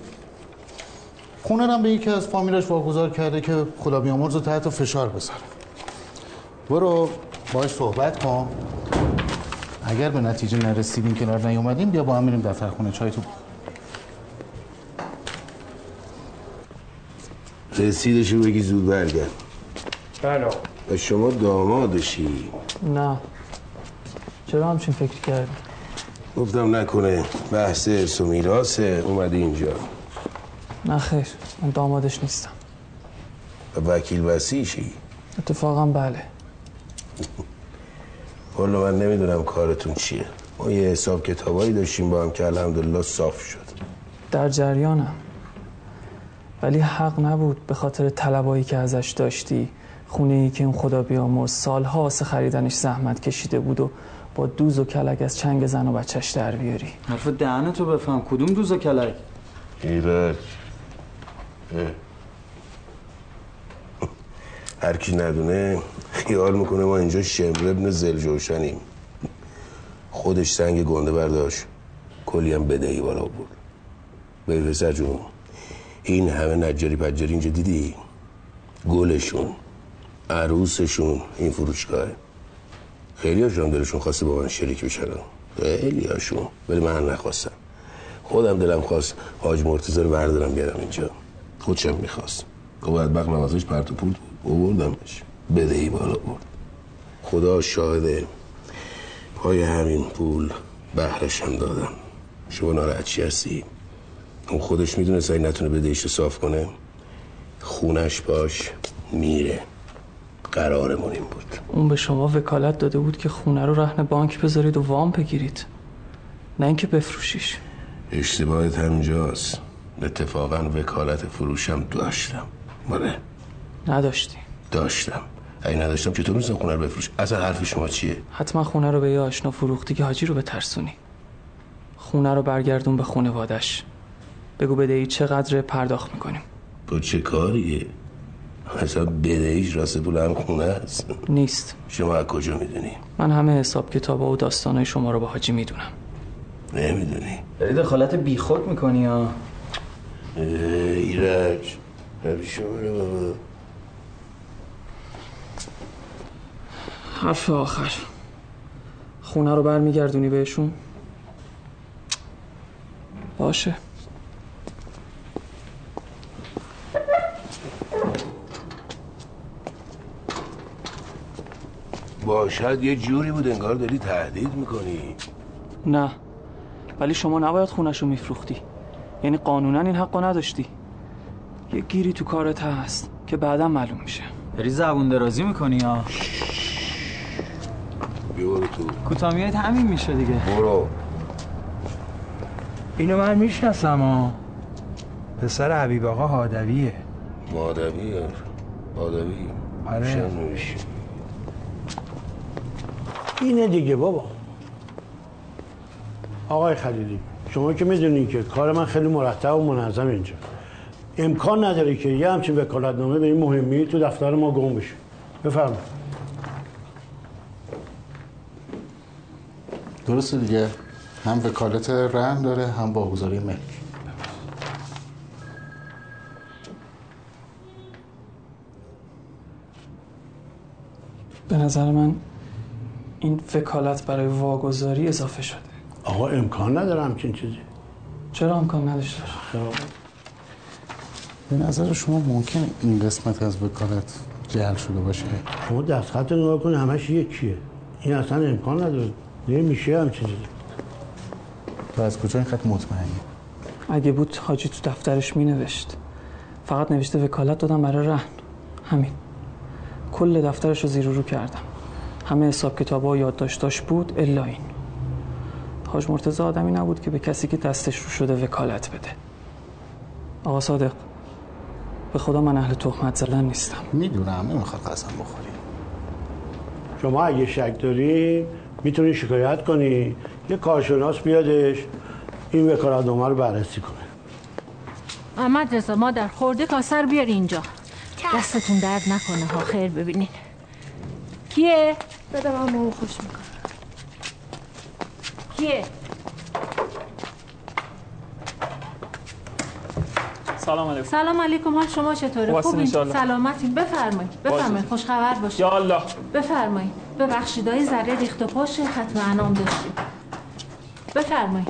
خونه هم به یکی از فامیلاش واگذار کرده که خدا بیامرز رو تحت فشار بذاره. برو باش صحبت کن. اگر به نتیجه نرسیدیم کنار نیومدیم بیا با هم میریم دفتر خونه. چای تو رسیدشو بگی زود برگرد. بله. و شما دامادشی. نه. چرا همچین فکر کردی؟ گفتم نکنه. بحث ارث و میراثه اومده اینجا. نه خیر. من دامادش نیستم. وکیل وسیعشی اتفاقا بله. والا من نمی‌دونم کارتون چیه. ما یه حساب کتابایی داشتیم با هم که الحمدلله صاف شد. در جریانم. ولی حق نبود به خاطر طلبایی که ازش داشتی خونه ای که اون خدا بیامرز سالها واسه خریدنش زحمت کشیده بود و با دوز و کلک از چنگ زن و بچهش در بیاری. حرف دهنتو بفهم. کدوم دوز و کلک؟ ایرج. هر کی ندونه خیال می‌کنه ما اینجا شمر ابن زلجوشنیم خودش سنگ گنده برداشت. کلی هم بدهی بالا بود ببین پسر جون این همه نجاری پجاری اینجا دیدی؟ گلشون عروسشون این فروشگاهه خیلی هاشون دلشون خواسته با من شریک بشن. خیلی هاشون ولی من نخواستم. خودم دلم خواست حاج مرتضی رو بردارم بیارم اینجا. خودشم می‌خواست. که باید بقم ازش پرت و پورت بود. بردمش بدهی بالا برد. خدا شاهده پای همین پول بهرشم دادم. شما ناراحت چی هستی؟ اون خودش می‌دونه سعی نتونه بدهیش رو صاف کنه خونش باش میره. قرارمون این بود. اون به شما وکالت داده بود که خونه رو رهن بانک بذارید و وام بگیرید. نه اینکه بفروشیش. اشتباهت همینجاست. اتفاقا وکالت فروشم داشتم. بله نداشتی. داشتم. اگه نداشتم چطور می‌تونم خونه رو بفروش اصلا حرف شما چیه؟ حتما خونه رو به یه آشنا فروختی که حاجی رو به ترسونی خونه رو برگردون به خونه وادش بگو بدهی چقدر پرداخت می‌کنیم. با چه کاریه؟ اصلا بدهیش راست پول هم خونه است. نیست. شما از کجا می‌دونی؟ من همه حساب کتاب و داستانهای شما رو با حاجی می‌دونم. نمی‌دونی. داری دخالت بیخود می‌کنی ها ایرج شما رو بابا. حرف آخر. خونه رو برمیگردونی بهشون؟ باشه. باشد یه جوری بود انگار داری تهدید می‌کنی. نه. ولی شما نباید خونش رو میفروختی. یعنی قانونا این حقو نداشتی. یه گیری تو کارت هست که بعدا معلوم میشه. داری زبون درازی می‌کنی ها بیارو تو. کوتامیت همین میشه دیگه. برو. اینو من می‌شناسم ها. پسر حبیب آقا هادویه مادوی؟ مادوی آره. اینه دیگه بابا. آقای خلیلی. شما که می‌دونین که کار من خیلی مرتب و منظم اینجا. امکان نداره که یه همچین وکالتنامه به این مهمی تو دفتر ما گم بشه. بفرمایید. درسته دیگه. هم وکالت رهن داره هم واگذاری ملک. به نظر من این وکالت برای واگذاری اضافه شده. آقا امکان نداره همچین چیزی. چرا امکان نداشته؟ به نظر شما ممکنه این قسمت از وکالت جعل شده باشه؟ شما دستخط نگاه کنید همش یکیه. این اصلا امکان نداره. نمیشه همچین چیزی. تو از کجا اینقدر مطمئنی؟ اگه بود حاجی تو دفترش می نوشت فقط نوشته وکالت دادم برای رهن. همین. کل دفترش رو زیر رو کردم. همه حساب کتاب و یادداشتاش بود الا این. حاج مرتضی آدمی نبود که به کسی که دستش رو شده وکالت بده. آقا صادق به خدا من اهل تهمت زدن نیستم. می‌دونم نمی‌خواد قسم بخوری. شما اگه شک داری می‌تونی شکایت کنی. یه کارشناس بیادش این وکالتنامه رو بررسی کنه. احمد رضا مادر خورده کاسر بیار اینجا. دستتون درد نکنه ها خیر ببینین. کیه؟ بده من مامو خوش می‌کنم. کیه؟ سلام علیکم. سلام علیکم حال شما چطوره؟ خوبین؟ سلامتین بفرمایید بفرمایید خوش خبر باشید. یا الله. بفرمایید. ببخشید های ذره ریخت و پاش ختم انام داشتیم بفرمایید.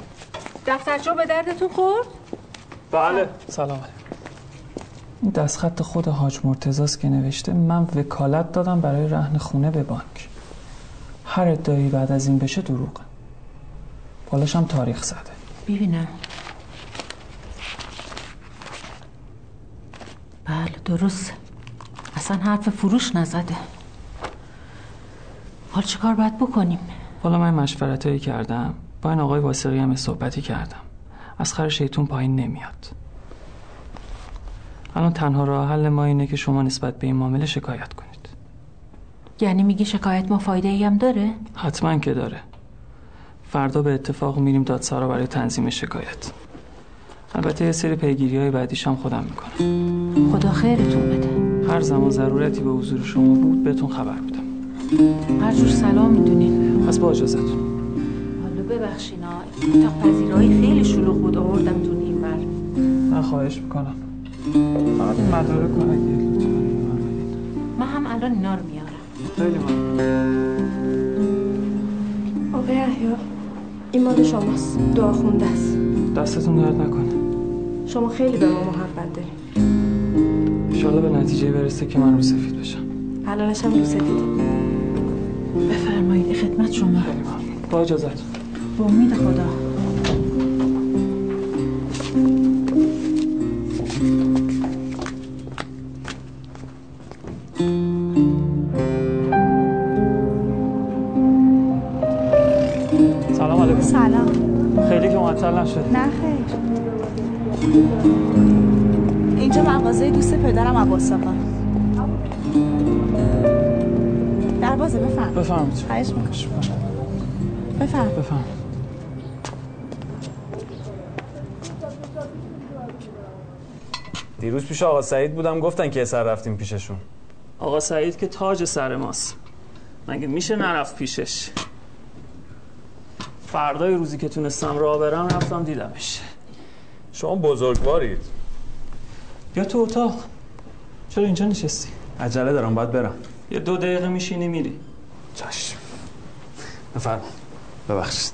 دفترچه به دردتون خورد؟ بله. سلام علیکم. این دستخط خود حاج مرتضاست که نوشته من وکالت دادم برای رهن خونه به بانک. هر ادعایی بعد از این بشه دروغه. بالاش هم تاریخ زده. ببینم بله درسته. اصلا حرف فروش نزده. حال چیکار باید بکنیم؟ حالا من مشورت هایی کردم. با این آقای واسقی هم صحبتی کردم. از خر شیطون پایین نمیاد. الان تنها راه حل ما اینه که شما نسبت به این معامله شکایت کنید. یعنی میگی شکایت ما فایده ای هم داره؟ حتما که داره. فردا به اتفاق میریم دادسرا برای تنظیم شکایت. البته یه سری پیگیری های بعدیش هم خودم می‌کنم. خدا خیرتون بده. هر زمان ضرورتی به حضور شما بود بهتون خبر میدم. هر جور سلام می‌دونین. پس با اجازتون حالا ببخشین ها. تا پذیرایی خیلی شلوغ بود. آوردم تون این بر. من خواهش می‌کنم. فقط این مدارک رو اگه لطفاً من هم الان اینا رو میارم. خیلی ممنون. این مال شماست. دعا خونده است. دستتون درد نکنه. شما خیلی به ما محبت دارین انشالله به نتیجه برسه که من رو سفید بشم. حلالش هم دوست دیدی بفرمایید خدمت شما. با اجازتون. به امید خدا. دیروز پیش آقا سعید بودم گفتن که سر رفتیم پیششون. آقا سعید که تاج سر ماست. مگه میشه نرفت پیشش؟ فردای روزی که تونستم راه برم رفتم دیدمش. شما بزرگوارید. بیا تو اتاق. چرا اینجا نشستی؟ عجله دارم باید برم. یه دو دقیقه میشینی میری. چشم. بفرم ببخشید.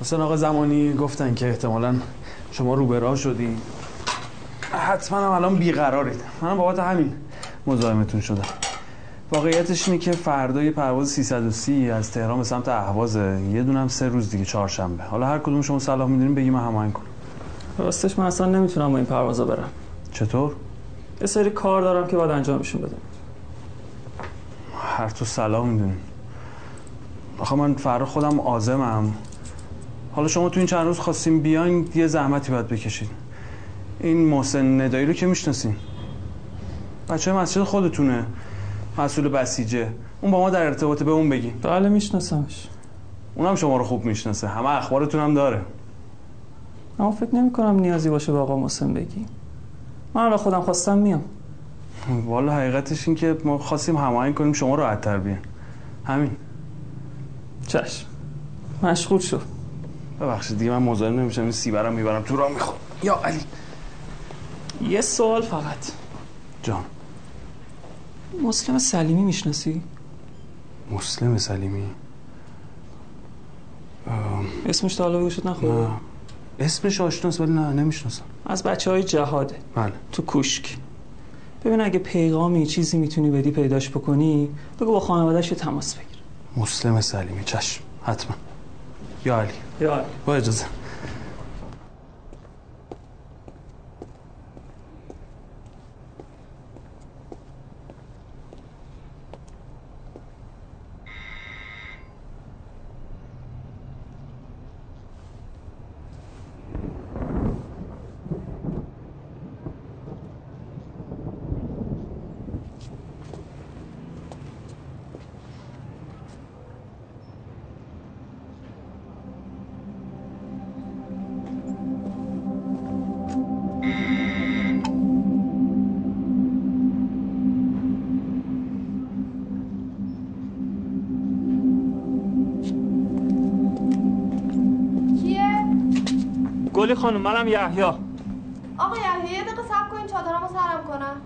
حسین آقا زمانی گفتن که احتمالا شما روبرا شدی. حتما هم الان بیقرارید. منم بابت همین مزاحمتون شدم. واقعیتش اینه که فردا یه پرواز 330 از تهران به سمت اهوازه یه دونم سه روز دیگه چهارشنبه. حالا هر کدوم شما صلاح می‌دونیم بگیم من هماهنگ کنم. راستش من اصلا نمی‌تونم با این پروازا برم. چطور؟ یه سری کار دارم که باید انجامشون بدم. هر تو سلام می‌دونیم آخه من فردا خودم آزمم حالا شما تو این چند روز خواستیم بیاین یه زحمتی باید بکشید این محسن ندایی رو که می‌شناسین. بچه مسجد خودتونه. مسئول بسیجه. اون با ما در ارتباطه به اون بگین. بله میشناسمش. اونم شما رو خوب می‌شناسه. همه اخبارتون هم داره. اما فکر نمی کنم نیازی باشه به آقا محسن بگی. من را خودم خواستم میام. والا حقیقتش این که ما خواستیم هماهنگ کنیم شما راحت تر بیان همین. چشم. مشغول شو. ببخشید دیگه من مزاحم نمیشم. این سیبرم می‌برم تو راه می‌خوام. یا علی. یه سوال فقط. جان. مسلم سلیمی می‌شناسی؟ مسلم سلیمی. اسمش تا حالا؟ نه. اسمش آشناست ولی نه نمی‌شناسم. از بچه های جهاده. بله. تو کوشک. ببین اگه پیغامی چیزی می‌تونی بدی پیداش بکنی بگو با خانوادهش تماس بگیر. مسلم سلیمی چشم. حتما. یا علی. یا علی. با اجازه. منم یحیی. آقا یحیی یه دقیقه صبر کن چادرمو سرم کنم.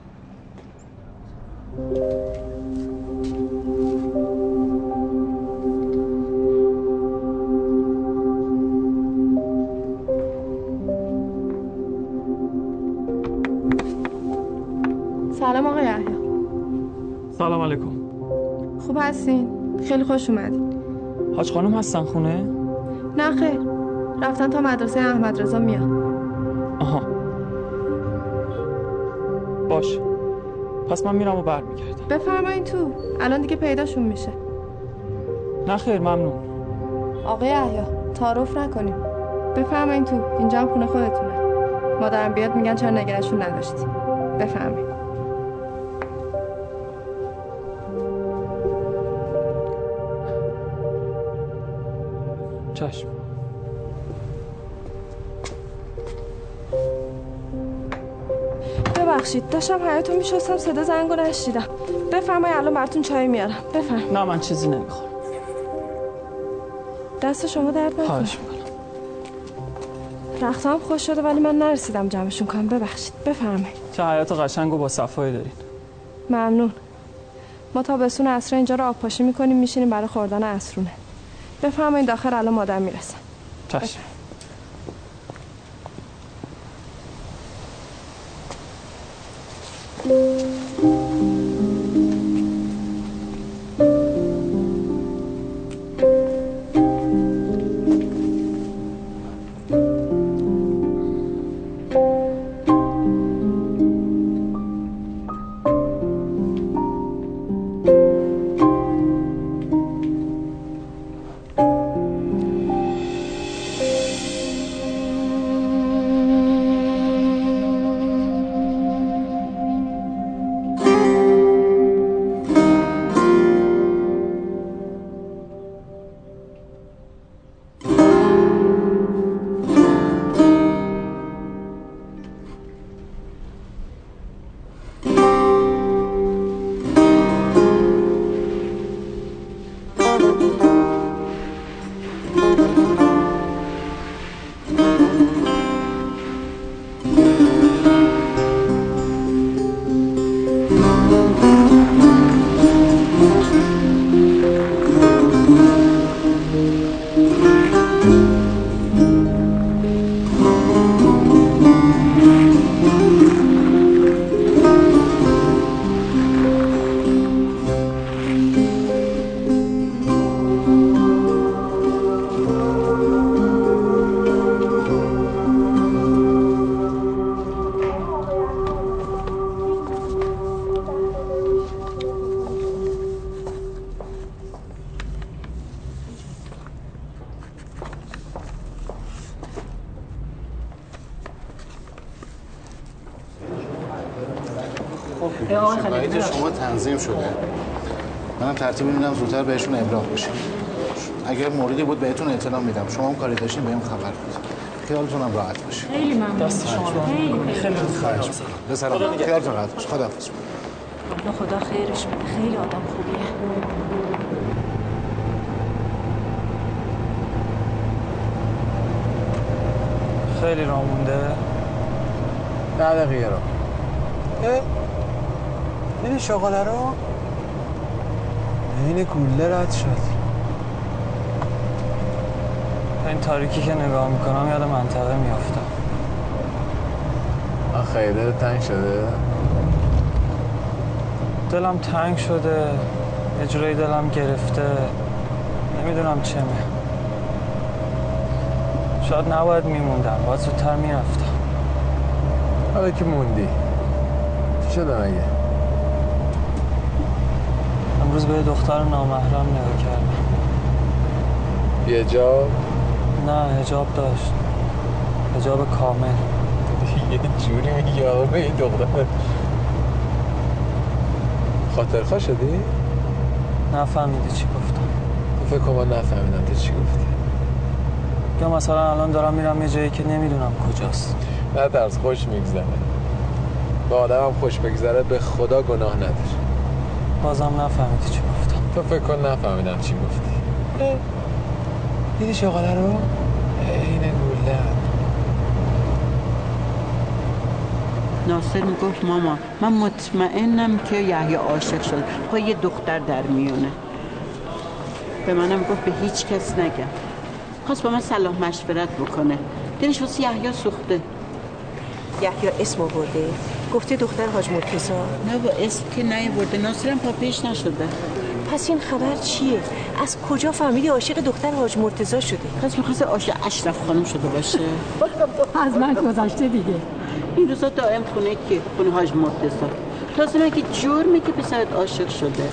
سلام آقا یحیی. سلام علیکم. خوب هستین؟ خیلی خوش اومدین. حاج خانم هستن خونه؟ نه خیر. رفتن تا مدرسه احمد رضا میان آها. باش. پس من میرم و برمیگردم. بفرمایین تو. الان دیگه پیداشون میشه. نه خیر ممنون. آقای یحیی تعارف نکنیم. بفرمایین تو. اینجا هم خونه خودتونه. مادرم بیاد میگن چرا نگرشون نداشتی. بفرمایین. چشم. ببخشید. داشتم حیاتو میشستم صدا زنگو نشیدم. بفرمایین الان براتون چای میارم. بفرم نه من چیزی نمی‌خورم. دست شما درد نکنه. خواهش می‌کنم. رختم خوش شده ولی من نرسیدم جمعشون کنم. ببخشید. بفرمایید. چه حیات قشنگ و با صفایی دارین. ممنون. ما تابستون عصر اینجا رو آب پاشی می‌کنیم میشینیم برای خوردن عصرونه. بفرمایید داخل الان مادر می‌رسن چشم. ترتیب میدم زودتر بهشون ابلاغ بشه. اگر موردی بود بهتون اطلاع میدم. شما هم کاری داشتین بهم خبر بدید خیالتونم راحت باشه. خیلی ممنون. دست شما خیلی خیلی خواهش سلامت خیالتون راحت باشه. خداحافظ. خدا خدا خیرش بده خیلی آدم خوبیه. خیلی راه مونده. ده دقیقه رو دیدی شغاله رو؟ این کوله رد شد. این تاریکی که نگاه می‌کنم یاد منطقه میافتم آخه دلت تنگ شده. دلم تنگ شده. یه جورایی دلم گرفته. نمی‌دونم چمه. شاید نباید میموندم. باید زودتر می‌رفتم. حالا که موندی. چی شده مگه؟ به دختر نامحرم نگاه کردم یه جا نه هجاب داشت. هجاب کامل. یه جوری میگی آقا به این دختر. خاطر خواه شدی؟ نفهمیدی چی گفتم. فکر کنم نفهمیدم تو چی گفتی. یا مثلا الان دارم میرم یه جایی که نمی‌دونم کجاست. نه ترس خوش میگذره. به آدم هم خوش بگذره به خدا گناه نداره. بازم نفهمیدی چی گفتم. تو فکر کن نفهمیدم چی گفتی. دیدی شغاله رو؟ این گوله ناصر می‌گفت ماما من مطمئنم که یحیی عاشق شد. با یه دختر در میونه. به منم گفت به هیچ کس نگم خواست با من صلاح مشورت بکنه. دلش واسه یحیی سوخته. یحیی اسم آورده گفته دختر حاج مرتضی؟ نه با اسم که نیورده ناصرم پاپیش نشده. پس این خبر چیه؟ از کجا فهمیدی عاشق دختر حاج مرتضی شده؟ پس می‌خواست عاشق اشرف خانم شده باشه. از من گذشته دیگه. این روزا دائم خونه کی؟ خونه حاج مرتضی. لازمه که جرمه که پسرت عاشق شده؟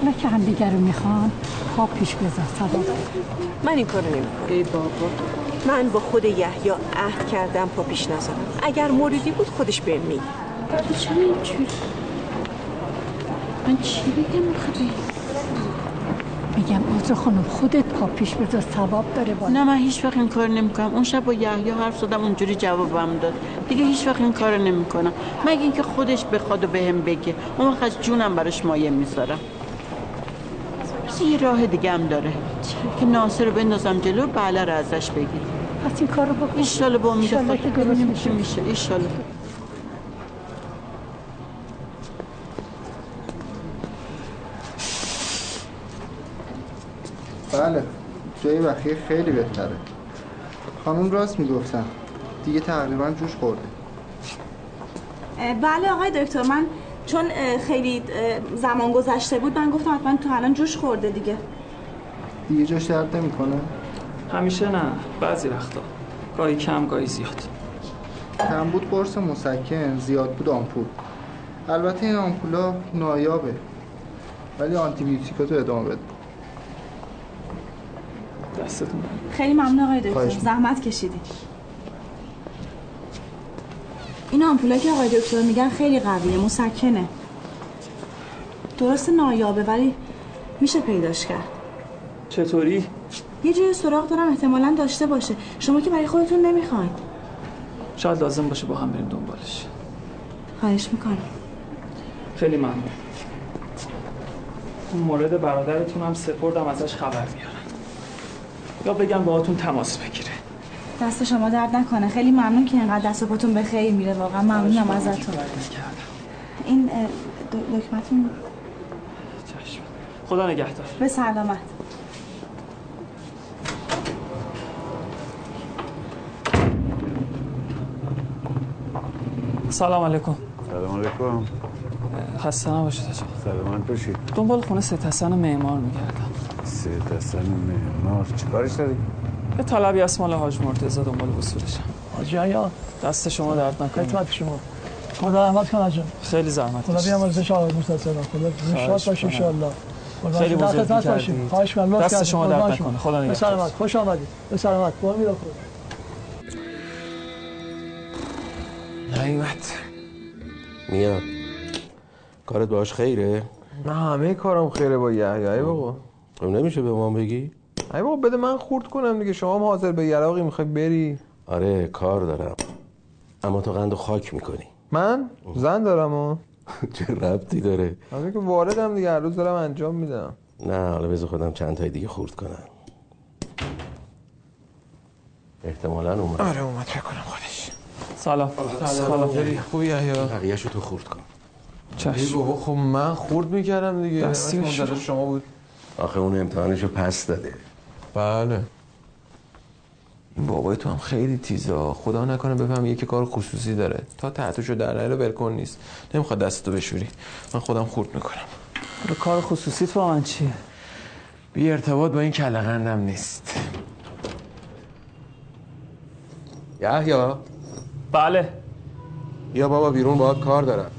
اونا که هم دیگر رو می‌خوان. پا پیش بذار صدا من این کارو نمی‌کنم. ای بابا. من با خود یحیی عهد کردم پا پیش نذارم اگر موردی بود خودش بهم میگه تو چرا اینجوری؟ من چی بگم این؟ میگم عذر خانم خودت پا پیش بذار ثواب داره بالا. نه من هیچ وقت این کار نمی‌کنم. اون شب با یحیی حرف زدم اونجوری جوابم داد. دیگه هیچ وقت این کار نمی‌کنم. مگه اینکه خودش بخواد و بهم بگه. اون وقت از جونم براش مایه می‌ذارم. یه راه دیگه هم داره. که ناصر رو بندازم جلو بله رو ازش بگیر. پس این کار رو بکن. ایشالا با امید ایشالا خدا ببینیم میشه. چی میشه. ایشالا بله. جای بخیه خیلی بهتره. خانم راست می‌گفتن. دیگه تقریبا جوش خورده. بله آقای دکتر من چون خیلی زمان گذشته بود من گفتم حتما تو الان جوش خورده دیگه. دیگه جاش درد نمی‌کنه؟ همیشه نه بعضی وقتا. گاهی کم گاهی زیاد. کم بود قرص مسکن زیاد بود آمپول. البته این آمپولا نایابه ولی آنتی بیوتیکاتو ادامه بده. دستتون خیلی ممنون آقای دکتر. زحمت کشیدی. این آمپولا که آقای دکتر میگن خیلی قویه مسکنه. درست نایابه ولی میشه پیداش کرد. چطوری؟ یه جای سراغ دارم احتمالا داشته باشه. شما که برای خودتون نمی‌خواین. شاید لازم باشه با هم بریم دنبالش. خواهش می‌کنم. خیلی ممنون. اون مورد برادرتون هم سپردم ازش خبر بیارن یا بگم باهاتون تماس بگیره. دست شما درد نکنه. خیلی ممنون که اینقدر دست پاتون به خیر میره. واقعا ممنونم ازتون. این دکمتون خدا نگهدار. به سلامت. سلام علیکم. سلام علیکم. خسته نباشید آقا. سلامت باشید دنبال خونه سه حسن معمار میگردم. سه حسن معمار. چیکارش داری؟ یه طلبی از مال حاج مرتضی دنبال وصولشم حاجی عیان دست شما درد نکنه. خدمت شما. خدا رحمت کنه جان خیلی زحمت خدا. بیامرزش آقای موسی سلام خدا شاد باشی می‌کنم. ان الله خیلی بزرگی کردید. خواهش دست. شما درد. نکنه. خدا به نگهدار. سلامت. خوش آمدید. به سلامت. با امید خدا. نیومد میاد کارت باش خیره؟ نه همه کارم خیره با یحیی ای بابا. خب نمیشه به ما بگی؟ ای بابا بده من خورد کنم دیگه. شما هم حاضر به یراقی می‌خوای بری؟ آره کار دارم. اما تو قند و خاک می‌کنی. من؟ زن دارم و چه ربطی داره؟ همین که واردم دیگه. هر روز دارم انجام میدم. نه حالا بذار خودم چند تای دیگه خورد کنم. احتمالا اومد. آره اومد. فکر کنم خودش. سلام. سلام. خوبی یحیی بقیه‌شو تو خورد کن. ای بابا خب من خورد می‌کردم دیگه. دستی شما بود. آخه اون امتحانشو پس داده. بله. این بابای تو هم خیلی تیزا خدا نکنه بفهم یکی کار خصوصی داره. تا تحتشو در نیاره ولکن نیست. نمی‌خواد دستتو بشوری من خودم خورد می‌کنم. کار خصوصیت با من چیه؟ بی ارتباط با این کلغندم نیست. یحیی؟ بله. یا بابا بیرون باهات کار دارم.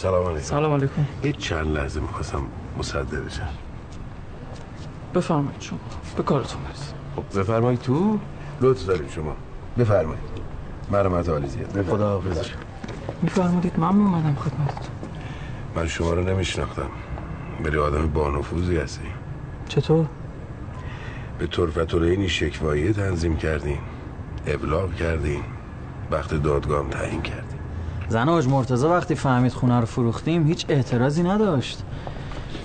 سلام علیکم. سلام علیکم. یه چند لحظه می‌خواستم مصدق بشم. بفرمایید شما. به کارتون برسید. خب بفرمایید تو. لطف داریم شما. بفرمایید. مرمت عالی زیاد. خدا حافظ میفرمودید من اومدم خدمتتون. من شما رو نمیشناختم. ولی آدم بانفوذی هستی. چطور؟ به طرفت این شکوایه تنظیم کردین. ابلاغ کردین. وقت دادگاه هم تعیین کردین. زن آج مرتضی وقتی فهمید خونه رو فروختیم هیچ اعتراضی نداشت.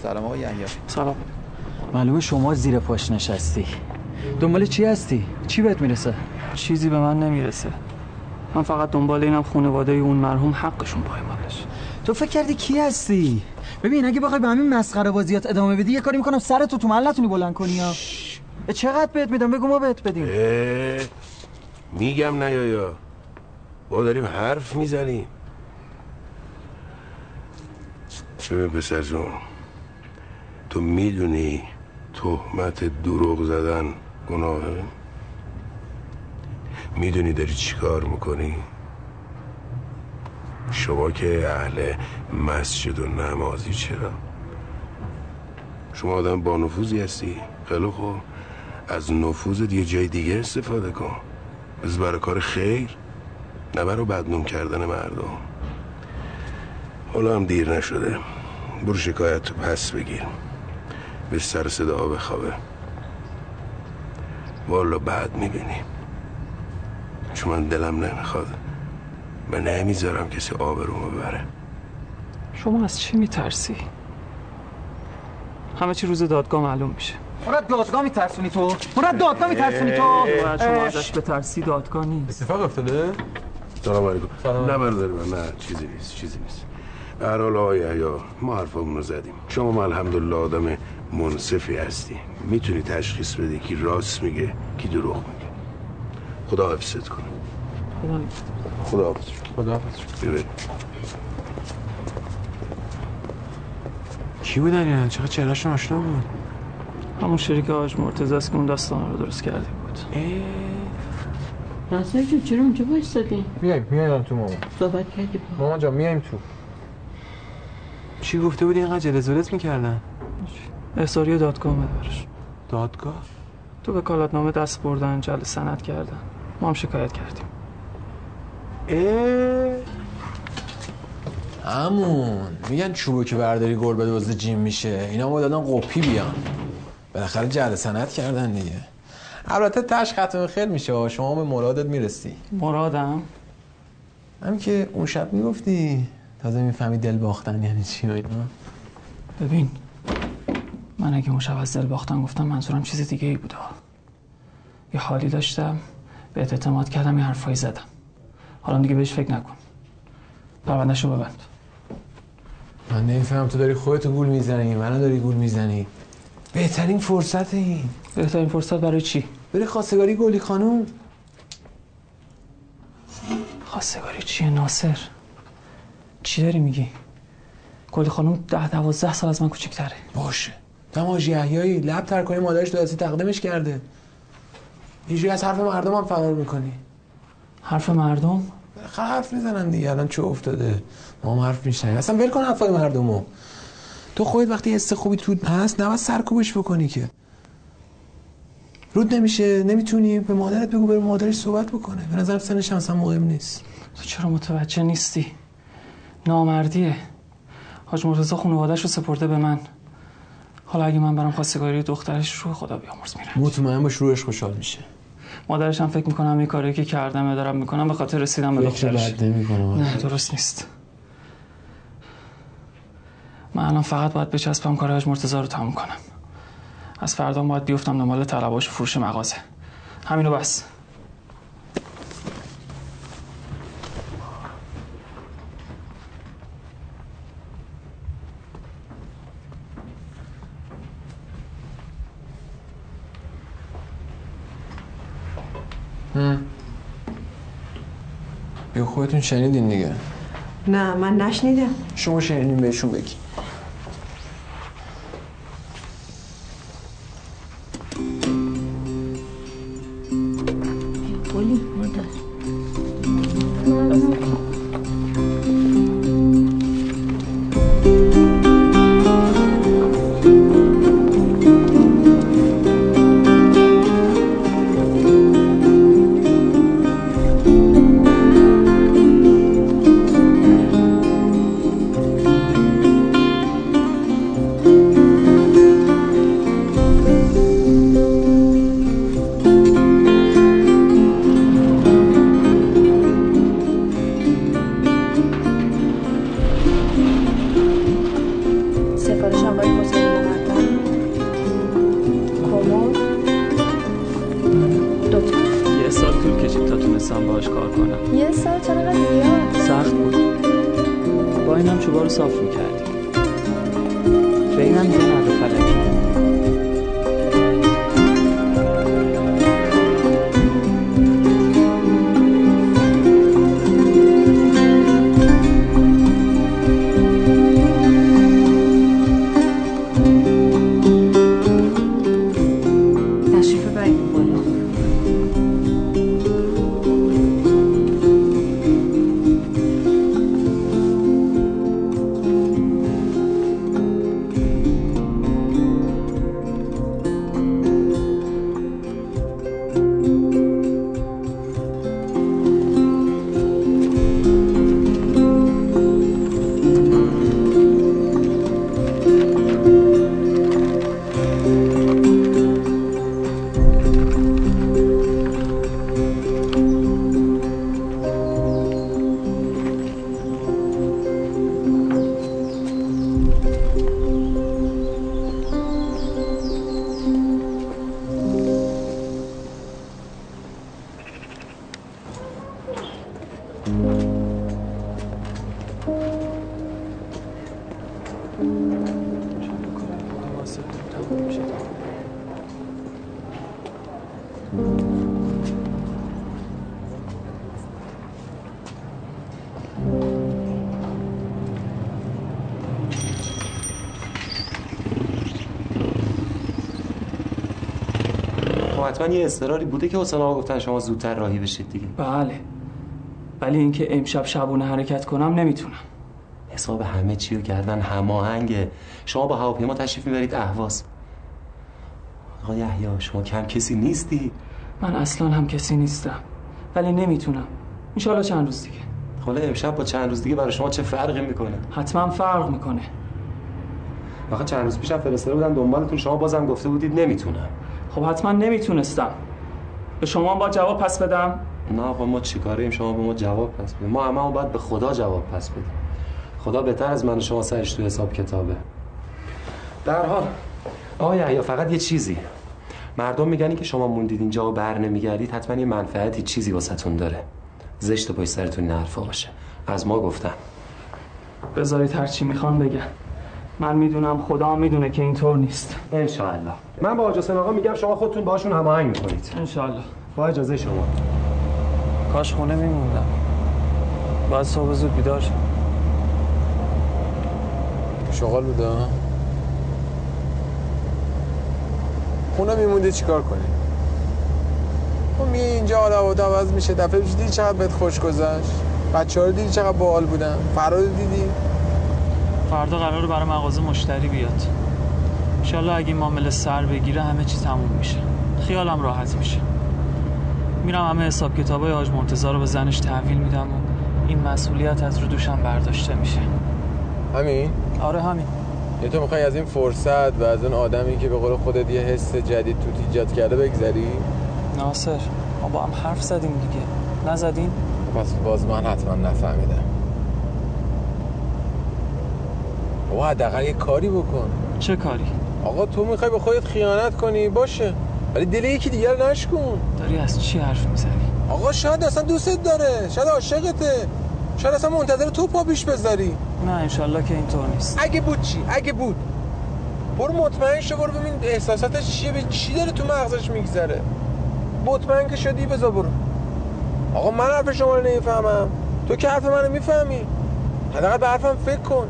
سلام آقا یحیی سلام. معلومه شما زیر پاش نشستی. دنبال چی هستی؟ چی بهت می‌رسه؟ چیزی به من نمی‌رسه. من فقط دنبال اینم خانواده اون مرحوم حقشون پایمال بشه. تو فکر کردی کی هستی؟ ببین اگه بخوای به همین مسخره بازیات ادامه بدی یه کاری می‌کنم سر تو تو محل نتونی بلند کنی ها چقدر بهت میدم؟ بگو ما بهت بدیم. میگم نه یا یا. با داریم حرف می‌زنیم. ببین پسر جون تو می‌دونی تهمت دروغ زدن گناهه؟ می‌دونی داری چی کار می‌کنی؟ شما که اهل مسجد و نمازی چرا؟ شما آدم با نفوذی هستی؟ خیلی خوب. از نفوذت یه جای دیگه استفاده کن. بز برای کار خیر نه برای بدنوم کردن مردم. حالا هم دیر نشده. برو شکایت پس بگیر. به سر صدا بخوابه. والا بعد می‌بینی. چون من دلم نمی‌خواد. و نمی‌ذارم کسی آبرومو ببره. شما از چی میترسی؟ همه چی روز دادگاه معلوم میشه. مراد دادگاه میترسونی تو؟ مراد دادگاه میترسونی تو؟ باید شما ازش بترسی دادگاه نیست. اتفاق افتاده؟ سلام علیکم. نه برادر من. نه چیزی نیست چیزی نیست. هر حال آقای یحیی ما حرفمون رو زدیم. شما ما الحمدلله آدم منصفی هستی. می‌تونی تشخیص بدی کی راست میگه کی دروغ میگه. خدا حفظت کنه. خدا خدا حافظ خدا حافظ کی بودن اینا؟ چقدر چهرهشون آشنا بود؟ همون شریک آج مرتضی است که اون داستان رو درست کرده بود. ناصر جون چرا اونجا بایستادی؟ میایم میایم تو مامان. صحبت کردی با. مامان جان میایم تو. چی گفته بودی اینقدر جلزولت می‌کردن؟ احضاری دادگاه براش. دادگاه؟ تو وکالتنامه دست بردن جل سند کردن. ما هم شکایت کردیم. همون میگن چوبو که برداری گل به دزد جیم میشه. اینا ما دادن قپی بیان. بالاخره جل سند کردن دیگه. البته تش ختم خیر میشه و شما به مرادت می‌رسی. مرادم؟ هم که اون شب می‌گفتی. تازه می‌فهمی دل باختن یعنی چی و اینا. ببین من اگه اون شب از دل باختن گفتم منظورم چیز دیگه ای بوده یه حالی داشتم بهت اعتماد کردم یه حرفایی زدم. حالا دیگه بهش فکر نکن. پروندهشو ببند. من نمیفهم تو داری خودتو گول می‌زنی منو داری گول می‌زنی. بهترین فرصت این. بهترین فرصت برای چی؟ بری خواستگاری گلی خانوم. خواستگاری چیه ناصر؟ چی داری میگی؟ گلی خانم ده دوازده سال از من کوچیک‌تره باشه. تماج یحیایی لب تر کنی مادرش داداسی تقدیمش کرده. اینجوری از حرف مردم هم فرار می‌کنی. حرف مردم؟ حرف می‌زنن دیگه الان چه افتاده؟ ما هم حرف میشنیم. اصلا ول کن حرفای مردمو. تو خودت وقتی حس خوبی تو هست نباید سرکوبش بکنی که. رود نمیشه نمی‌تونی. به مادرت بگو بره مادرش صحبت بکنه. به نظر سنش هم اصلا مهم نیست. تو چرا متوجه نیستی؟ نامردیه. حاج مرتضی خانواده‌اش رو سپرده به من. حالا اگه من برام خواستگاری دخترش رو خدا بیامرز میرم مطمئن باش روش خوشحال میشه. مادرش هم فکر می‌کنم این کاری که کردم دارم می‌کنم به خاطر رسیدم به دخترش. بد. نه درست نیست. من الان فقط باید بچسبم کار حاج مرتضی رو تموم کنم. از فردا باید بیفتم دنبال طلباش و فروش مغازه. همینو بس. بیا خودتون شنیدین دیگه؟ نه من نشنیدم. شما شنیدین بهشون بگی. گلی سفارش حتما یه اضطراری بوده که حسین آقا گفتن شما زودتر راهی بشید دیگه. بله. ولی اینکه امشب شبونه حرکت کنم نمی‌تونم. حساب همه چی رو کردن هماهنگه. شما با هواپیما تشریف می‌برید اهواز. آقا یحیی شما کم کسی نیستی؟ من اصلا هم کسی نیستم. ولی نمی‌تونم. انشالله چند روز دیگه. حالا امشب با چند روز دیگه برای شما چه فرقی می‌کنه؟ حتما فرق می‌کنه. آخه چند روز پیشم فرستاده بودن دنبالتون. شما بازم گفته بودید نمی‌تونم. خب حتما نمی‌تونستم. به شما با جواب پس بدم. نه آقا ما چیکاریم شما به ما جواب پس بدیم ما همه باید به خدا جواب پس بدیم. خدا بهتر از من و شما سرش تو حساب کتابه. در حال آقا یحیی فقط یه چیزی. مردم میگن که شما موندید اینجا و بر نمیگردید حتما یه منفعتی چیزی واسهتون داره. زشت پای سرتون این حرفا باشه. از ما گفتم. بذارید هر چی می‌خوان بگن. من می‌دونم خدا می‌دونه که اینطور نیست. انشاءالله. من با حاج حسین آقا میگم شما خودتون باشون هماهنگ می‌کنید. انشاءالله. با اجازه شما. کاش خونه میموندم. باید صبح زود بیدار شم. شغال بوده؟ خونه میموندی چیکار کنی؟ خب میگه اینجا حالا هوا عوض میشه. دفعه پیش دیدی چقدر بهت خوش گذشت. بچه ها رو دیدی چقدر باحال بودن. فراد رو دیدی؟ فردا قراره برای مغازه مشتری بیاد. انشالله اگه این معامله سر بگیره همه چی تموم میشه. خیالم راحت میشه. میرم همه حساب کتابای حاج مرتضی رو به زنش تحویل میدم و این مسئولیت از رو دوشم برداشته میشه. همین؟ آره همین. یه تو می‌خوای از این فرصت و از اون آدمی که به قول خودت یه حس جدید تو ایجاد کرده بگذری؟ ناصر ما با هم حرف زدیم دیگه. نزدیم پس باز من حتما نفهمیدم. بابا حداقل یه کاری بکن. چه کاری؟ آقا تو می‌خوای به خودت خیانت کنی؟ باشه. ولی دل یکی دیگر نشکن. داری از چی حرف می‌زنی؟ آقا شاید اصلا دوستت داره. شاید عاشقته. شاید اصلا منتظر تو پا پیش بذاری. نه انشالله که اینطور نیست. اگه بود چی؟ اگه بود. برو مطمئن شو برو ببین احساساتش چیه. به چی داره تو مغزش میگذره. مطمئن که شدی بذار برو. آقا من حرف شما رو نمی‌فهمم. تو که حرف منو می‌فهمی. حداقل به حرفم فکر کن.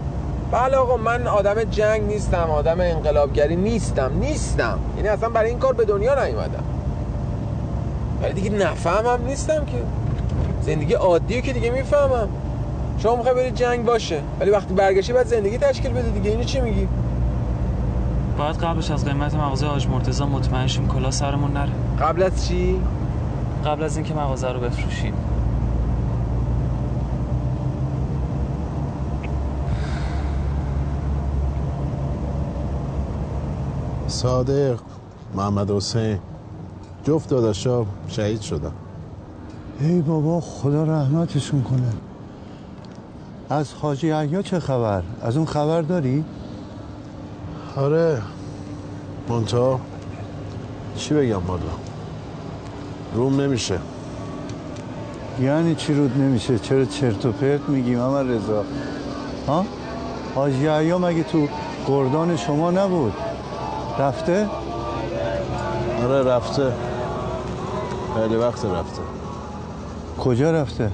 بله آقا من آدم جنگ نیستم آدم انقلابگری نیستم نیستم. یعنی اصلا برای این کار به دنیا نیومدم. ولی دیگه نفهمم نیستم که. زندگی عادیه که دیگه می‌فهمم. شما می‌خوای بری جنگ باشه ولی وقتی برگشتی باید زندگی تشکیل بده دیگه. اینو چی میگی؟ باید قبلش از قیمت مغازه حاج مرتضی مطمئن شیم کلا سرمون نره. قبل از چی؟ قبل از اینکه مغازه رو بفروشیم. صادق محمد حسین جفت داداشا شهید شدن ای بابا خدا رحمتشون کنه از حاجی عیا چه خبر؟ از اون خبر داری؟ آره منتا چی بگم والا روم نمیشه یعنی چی رود نمیشه؟ چرا چرت و پرت میگی محمد رضا؟ ها؟ حاجی عیا مگه تو گردان شما نبود؟ رفته؟ آره رفته خیلی وقت رفته کجا رفته؟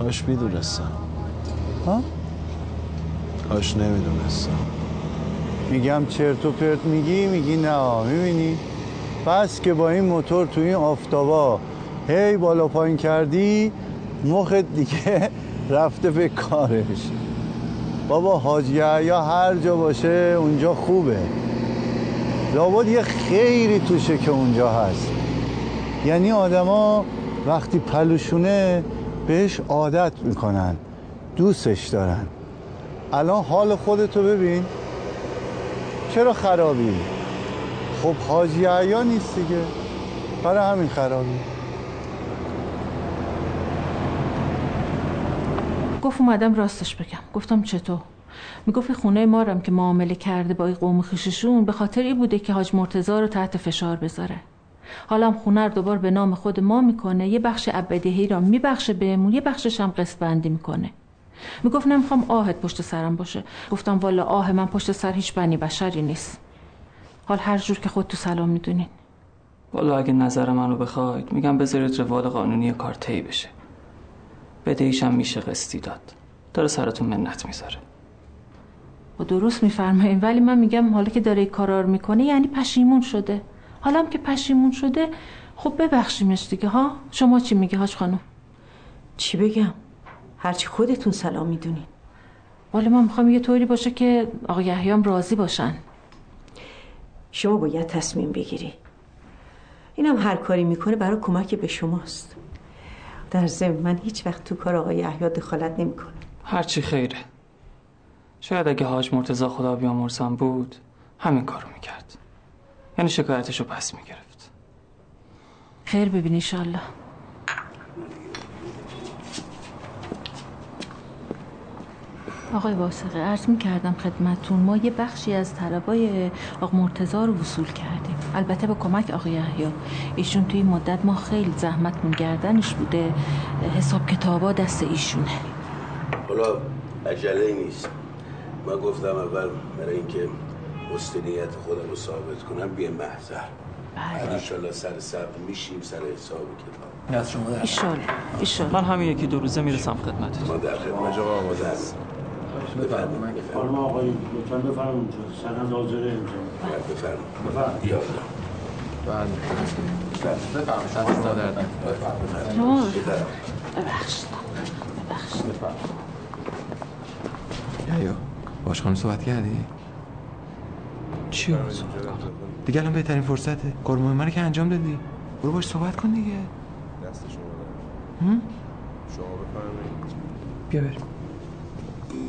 کاش می‌دونستم ها؟ کاش نمی‌دونستم میگم چرت و پرت میگی میگی نه می‌بینی بس که با این موتور تو این آفتابا هی بالا پایین کردی مخت دیگه رفته به کارش بابا حاجی یا هر جا باشه اونجا خوبه. لابد یه خیری توشه که اونجا هست. یعنی آدما وقتی پلوشونه بهش عادت می‌کنن دوستش دارن. الان حال خودتو ببین. چرا خرابی؟ خب حاجی عیا نیست دیگه. برای همین خرابی. گفت اومدم راستش بگم. گفتم چطور؟ می‌گفت خونه مارم که معامله کرده با این قوم خیششون به خاطر این بوده که حاج مرتضی رو تحت فشار بذاره. حالا هم خونه رو دوبار به نام خود ما می‌کنه یه بخش ابدیهی را میبخشه بهمون یه بخشش هم قسط بندی می‌کنه. می‌گفت نمی‌خوام آهت پشت سرم باشه. گفتم والا آه من پشت سر هیچ بنی بشری نیست. حال هر جور که خود تو سلام می‌دونین. والا اگه نظر منو بخواید میگم بذارید روال قانونی کار طی بشه. بدهیشم میشه قسطی داد. داره سرتون منت می‌ذاره. و درست میفرمایین ولی من میگم حالا که داره این کارا رو می‌کنه یعنی پشیمون شده. حالا هم که پشیمون شده خب ببخشیمش دیگه ها؟ شما چی میگه هاش خانم؟ چی بگم؟ هرچی خودتون سلام می‌دونین. والا من می‌خوام یه طوری باشه که آقا یحیام راضی باشن. شما باید تصمیم بگیری. اینم هر کاری می‌کنه برای کمک به شماست. در ضمن من هیچ وقت تو کار آقای یحیی دخالت نمی‌کنم. هرچی خیره. شاید اگه حاج مرتضی خدا بیامرزم بود همین کارو می‌کرد. یعنی شکایتشو پس می‌گرفت. خیر ببین ایشالله آقای واسقه عرض می کردم خدمتون ما یه بخشی از طلبای آقا مرتضی رو وصول کردیم. البته به کمک آقای یحیی. ایشون توی مدت ما خیلی زحمت گردنش بوده. حساب کتابا دست ایشونه. حالا عجله نیست. من گفتم اول برای اینکه مستنیت خودم رو ثابت کنم بیا محضر. بعد انشالله سر صبر میشیم سر حساب کتاب. از شما ایشالله ایشالله من همین یکی دو روزه می‌رسم خدمت ما در خدمت. است بفرمایید. خانم آقایی لطفا بفرمایید اونجا. سند حاضره اینجا. بفرمایید. بفرمایید. یا بله. بفرمایید. ببخشید. یایو باش خانم صحبت کردی؟ چی رو صحبت کنم دیگه الان بهترین فرصته. کار مهم رو که انجام دادی. برو باش صحبت کن دیگه. دست شما؟ شما بفرمایید. بیا بریم.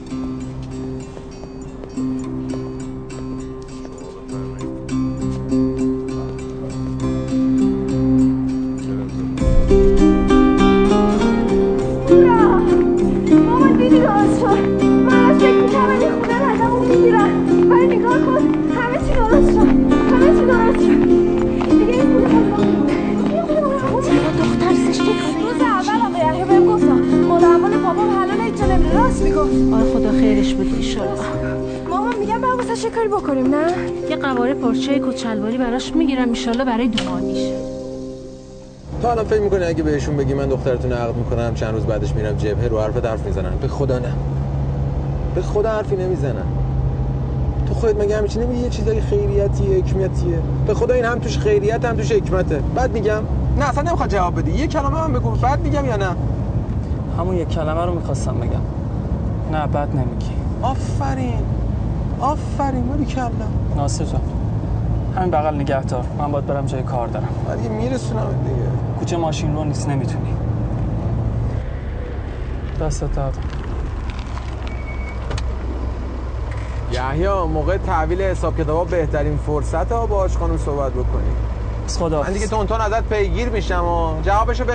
Thank you. فکر می‌کنی اگه بهشون بگی من دخترتون رو عقد می‌کنم چند روز بعدش میرم جبهه رو حرف حرف می‌زنن. به خدا نه. به خدا حرفی نمی‌زنن. تو خودت مگه همیشه نمیگی؟ یه چیزای خیریتیه حکمتیه. به خدا این هم توش خیریت هم توش حکمته. بعد میگم. نه اصلا نمی‌خواد جواب بدی. یه کلمه هم بگو. بعد میگم یا نه؟ همون یک کلمه رو می‌خواستم بگم. نه بد نمیگی. آفرین. آفرین. ولی کلا ناصر جان. همین بغل نگهدار. من باید برم جای کار دارم. دیگه میرسونم دیگه. کوچه ماشین رو نیست نمی‌تونی. دستت درد یحیی موقع تحویل حساب کتابا بهترین فرصت ها با خانم صحبت بکنی. از خدا من دیگه تون تون ازت پیگیر میشم و جوابشو به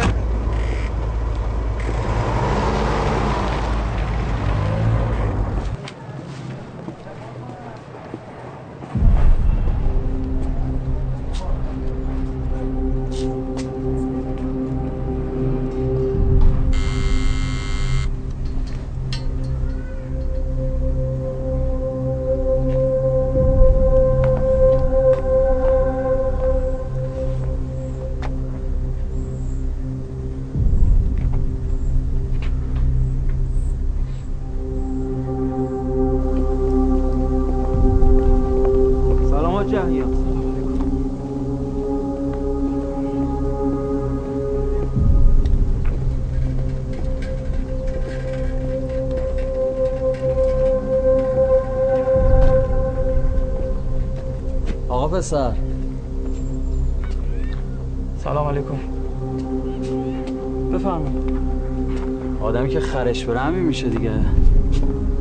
بره همین میشه دیگه.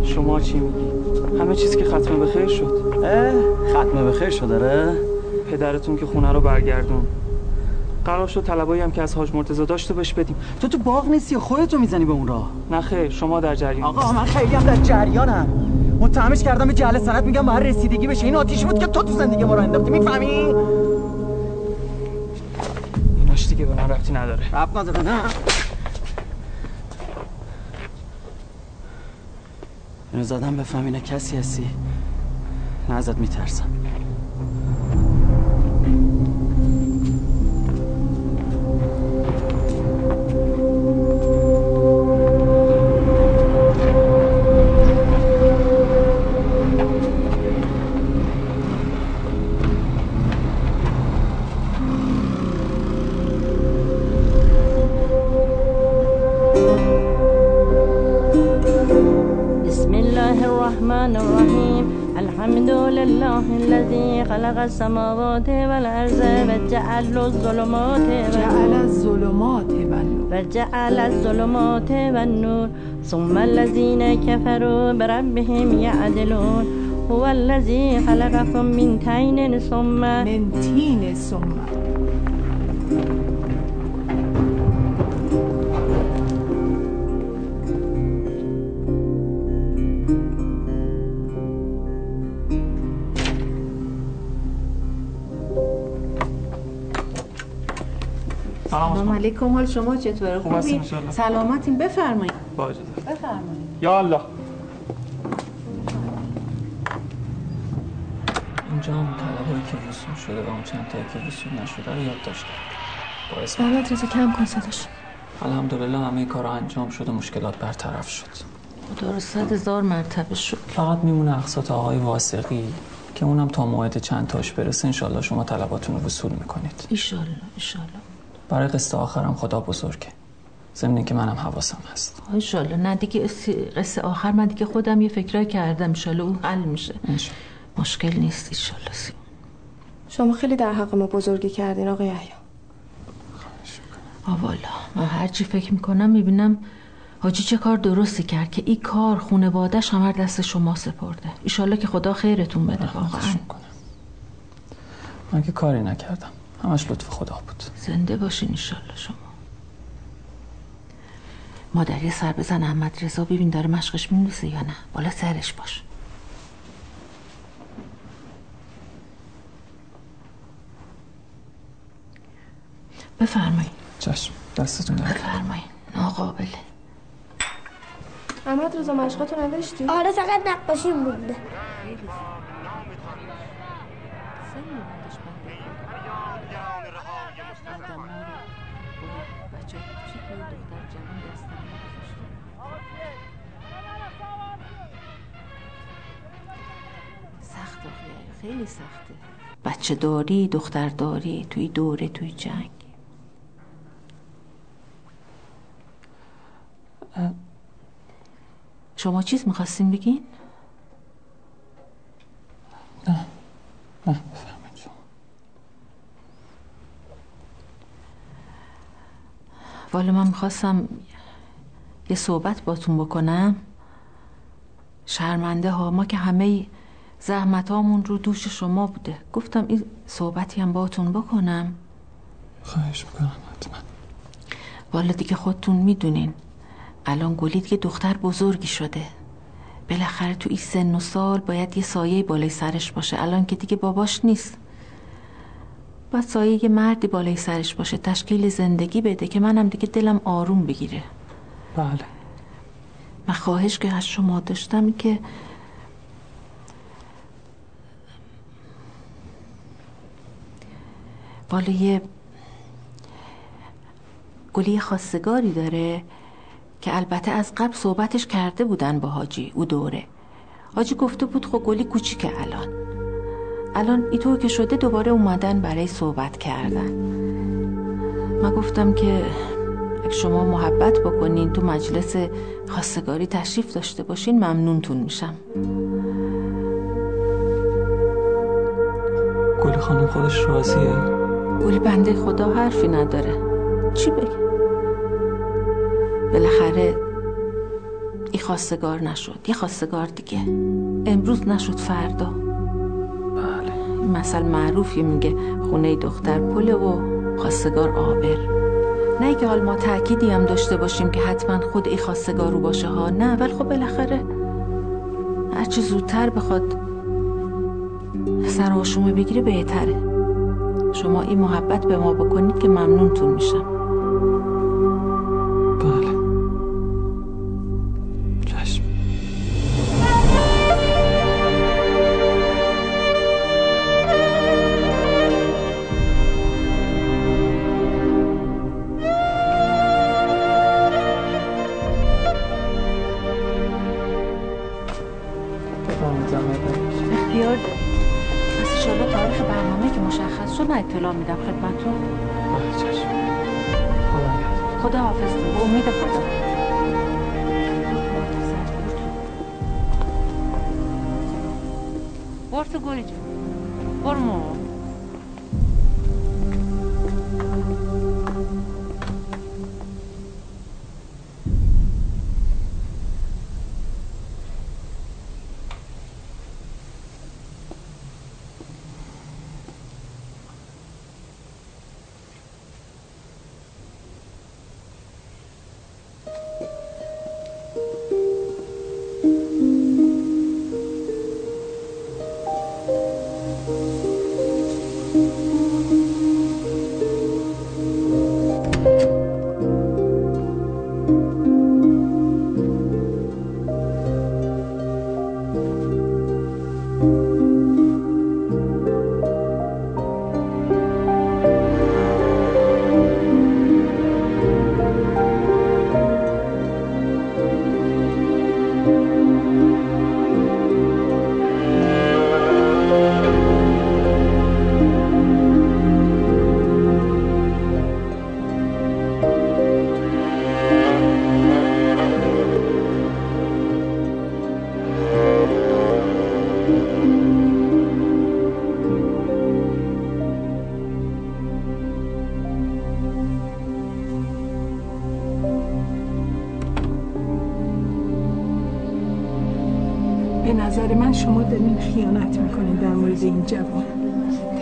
شما چی میگی؟ همه چیز که ختمه به خیر شد. اه ختمه به خیر شد داره پدرتون که خونه رو برگردون. قرار شد طلبایی هم که از حاج مرتضی داشته بهش بدیم. تو تو باغ نیستی خودتو می‌زنی به اون راه؟ نه خیر شما در جریان آقا من خیلی هم در جریانم. متهمش کردم به جهل سنت میگم باید رسیدگی بشه. این آتیشی بود که تو تو زندگی ما رو انداختی می‌فهمی؟ ایناش دیگه به من ربطی نداره. ربط نداره نه. زدم بفهم اینه کسی هستی؟ نه ازت میترسم. السماوات والأرض وجعل الظلمات جعل الظلمات والنور. وجعل الظلمات والنور. ثم الذين كفروا بربهم يعدلون. هو الذي خلقكم من تين ثم من تين ثم. علیکم حال شما چطوره؟ خوب هستین خوبی. سلامتین بفرمایید. با اجازه بفرمایید. یا الله. اینجا هم طلبایی که وصول شده و اون چند تایی که وصول نشده رو یاد داشته. باعث محمد رضا کم کن صداش. الحمدلله همه کارا انجام شد و مشکلات برطرف شد. خدا رو صد هزار مرتبه شد فقط میمونه اقساط آقای واسقی که اونم تا موعد چند تاش برسه انشالله شما طلباتون رو وصول می‌کنید. ایشالله ایشالله برای قسط آخرم خدا بزرگه. ضمن که منم حواسم هست. ایشالله نه دیگه قصه آخر من دیگه خودم یه فکرای کردم ایشالله اون حل میشه. مشکل نیست ایشالله سیمون شما خیلی در حق ما بزرگی کردین آقای یحیی آه والا من هرچی فکر می‌کنم می‌بینم حاجی چه کار درستی کرد که این کار خونوادش همه دست شما سپرده. ایشالله که خدا خیرتون بده واقعا. من که کاری نکردم. همش لطف خدا بود. زنده باشین ایشالله شما. مادر یه سر بزن احمد رضا ببین داره مشقش می‌نویسه یا نه. بالا سرش باش. بفرمایید چشم دستتون درد بفرمایید ناقابله احمد رضا مشقاتو نوشتی؟ آره فقط نقاشی مونده. خیلی سخته. بچه داری دختر داری توی دوره توی جنگ. شما چیز می‌خواستین بگین؟ نه. نه شما. والا من می‌خواستم یه صحبت باتون بکنم. شرمنده ها ما که همه زحمت هامون رو دوش شما بوده. گفتم این صحبتی هم باتون بکنم. خواهش می‌کنم حتما. والا دیگه خودتون می‌دونین. الان گلی دیگه دختر بزرگی شده. بالاخره تو این سن و سال باید یه سایه بالای سرش باشه. الان که دیگه باباش نیست. باید سایه یه مردی بالای سرش باشه تشکیل زندگی بده که منم دیگه دلم آروم بگیره. بله. من خواهش که از شما داشتم که والا یه گلی خواستگاری داره که البته از قبل صحبتش کرده بودن با حاجی او دوره. حاجی گفته بود خب گلی کوچیکه الان. الان ایطور که شده دوباره اومدن برای صحبت کردن. من گفتم که اگه شما محبت بکنین تو مجلس خواستگاری تشریف داشته باشین ممنونتون میشم. گلی خانم خودش راضیه گلی بنده خدا حرفی نداره. چی بگه بالاخره این خواستگار نشد. یه خواستگار دیگه. امروز نشد فردا. بله. این مثل معروفی میگه خونه دختر پله و خواستگار آبر. نه که حال ما تأکیدی هم داشته باشیم که حتما خود این خواستگار رو باشه ها. نه ولی خب بالاخره هرچی زودتر بخواد سر آشومه بگیره بهتره. شما این محبت به ما بکنید که ممنونتون میشم. شما دارین خیانت می‌کنین در مورد این جوان.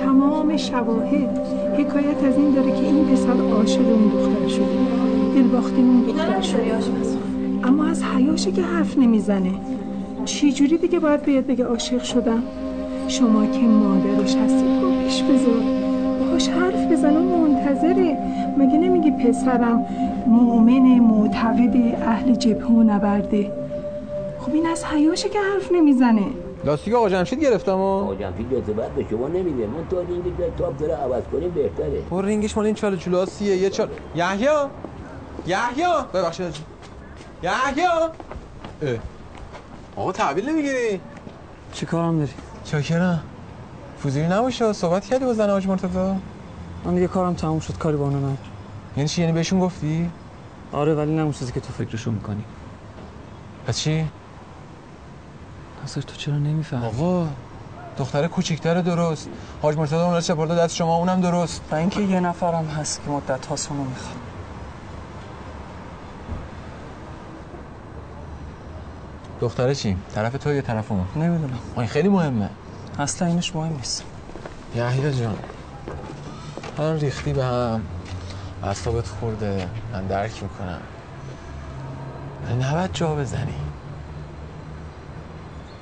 تمام شواهد حکایت از این داره که این پسر عاشق اون دختر شده. دل باخته اون دختر شده. اما از حیاشه که حرف نمی‌زنه چی جوری دیگه باید بیاد بگه عاشق شدم؟ شما که مادرش هستید با پیش بذار. باهاش حرف بزن اون منتظره. مگه نمیگی پسرم مؤمن معتقد اهل جبهه و نبرده؟ خب این از حیاشه که حرف نمی‌زنه. لاستیک آقا جمشید گرفتم و آقا جمشید بعد به شما نمیده. من تا رینگ تاپ داره عوض کنیم بهتره. پر رینگش مال این چاله چولاسیه یه چال یحیی یحیی ببخشید حاجی. یحیی اه. آقا تحویل نمی‌گیری؟ چی کارم داری؟ چاکرم. فوزیلی نباشه صحبت کردی با زن حاج مرتضی؟ من دیگه کارم تموم شد کاری با اونا ندارم. یعنی چی؟ یعنی بهشون گفتی؟ آره ولی نه اون چیزی که تو فکرشو می‌کنی. پس چی؟ ناصر تو چرا نمی‌فهمی؟ آقا دختر کوچیکتر درست. حاج مرتضی اون چپرده دست شما اونم درست. و اینکه یه نفرم هست که مدت هاست اونو می‌خواد. دختره چی؟ طرف تو یا طرف اون؟ نمی‌دونم. این خیلی مهمه. اصلا اینش مهم نیست. یحیی جان. الان ریختی به هم. اعصابت خورده. من درک می‌کنم. نباید جا بزنی.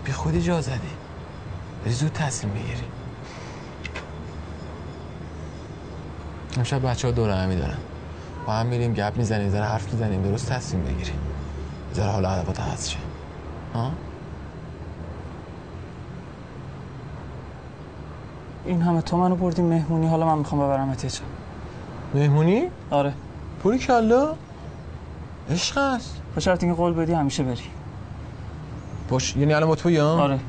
بی خودی جا زدی. بری زود تصمیم بگیری امشب بچه ها دور همی دارن با هم میریم گپ می‌زنیم ذره حرف می‌زنیم درست تصمیم بگیریم ذره حالا هدفات عوض شه. ها؟ این همه تو منو بردی مهمونی حالا من می‌خوام ببرم چه مهمونی؟ آره. پوری کلا؟ عشق است. به شرط اینکه قول بدی همیشه بری. باش یعنی الان با توی ها؟ آره.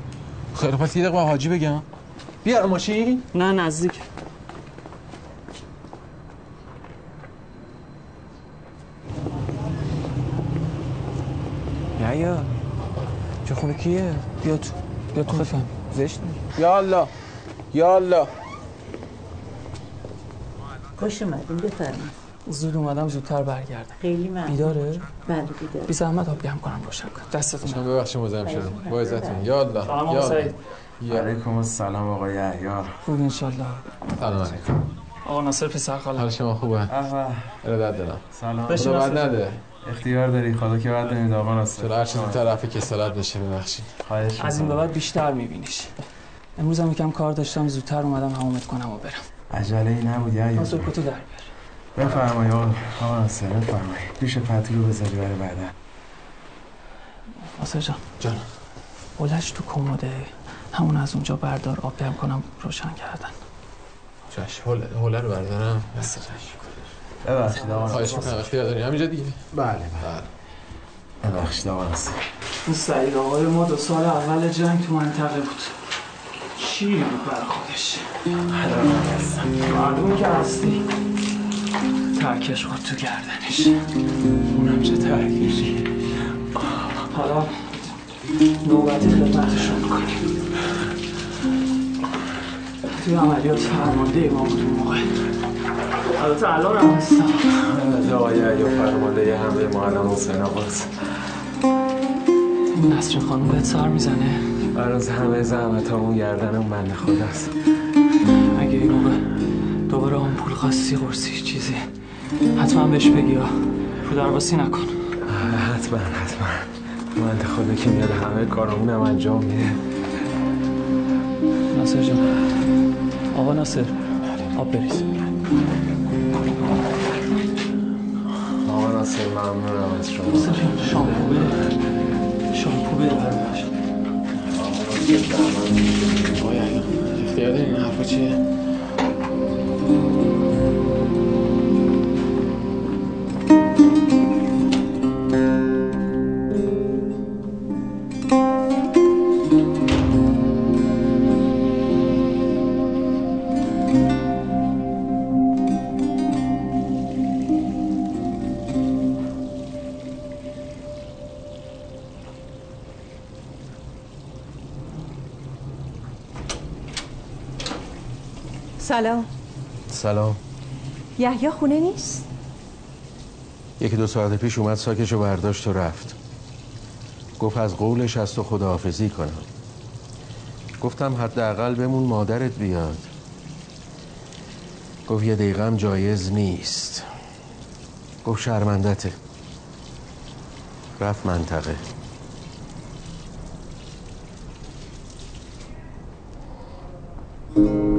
خیلی پس یه دقیقه با حاجی بگم. بیار ماشین نه نزدیک. یا چه خونه کیه؟ بیا تو بیا تو بفهم زشت یا الله یا الله. خوش اومدین بفرمایید. زود اومدم زودتر برگردم. خیلی ممنون. بیداره؟ بله بیداره. بی زحمت آب گرم کنم روشن کن. دستتون شما ببخشید مزاحم شدم. با عزتون یا الله سلام یا الله. یا علیکم السلام آقای یحیی خوب انشالله سلام علیکم. آقا ناصر پسر خاله. حال شما خوبه؟ احوال ارادت دارم. سلام. خدا جان. نده. اختیار داری؟ خدا که بعد نمیده آقا ناصر. چرا هر چیزی طرف کسالت بشه ببخشید. خواهش از این به می‌کنم. بعد بیشتر میبینیش. امروز هم یکم کار داشتم زودتر اومدم همومت کنم و برم. عجله ای نبود یحیی ناصر. کتو در بیار. بفرمایید آقا آقا ناصر بفرمایید. پیش پتو رو بذاری برای بعدا. ناصر جان. جان. بلش تو کموده همون از اونجا بردار آب گرم کنم روشن کردن. چش حوله رو بردارم. دست ببخشید آقا. خواهش می‌کنم اختیار داری. همینجا دیگه. بله بله. ببخشید آقا ناصر این سعید آقای ما دو سال اول جنگ تو منطقه بود. چی بود برای خودش؟ معلوم که هستی. ترکش خود تو گردنش. اونم چه ترکشی. حالا نوبتی خدمتشون می‌کنیم توی عملیات فرمانده ما بود اون موقع. البته الان هم هستم. آقای یا فرمانده همه ما الان حسین آقاست این نسرین خانم بهت سر می‌زنه. هنوز همه زحمت همون گردن اون بنده خداست. اگه این موقع دوباره آن پول خواستی قرصی چیزی. حتما بهش بگی ها رو درباسی نکن. حتما حتما. بنده خدا که میاد همه کارامون هم انجام میده. ناصر جان. آقا ناصر آب بریز. آقا ناصر ممنونم از شما. ناصر جان شامپو. بده شامپو بده برامش آقای علی اختیار این حرفا چیه؟ سلام سلام. یحیی خونه نیست؟ یکی دو ساعت پیش اومد ساکشو برداشت و رفت. گفت از قولش از تو خداحافظی کنم. گفتم حداقل بمون مادرت بیاد. گفت یه دقیقه هم جایز نیست. گفت شرمندته. رفت منطقه. بریم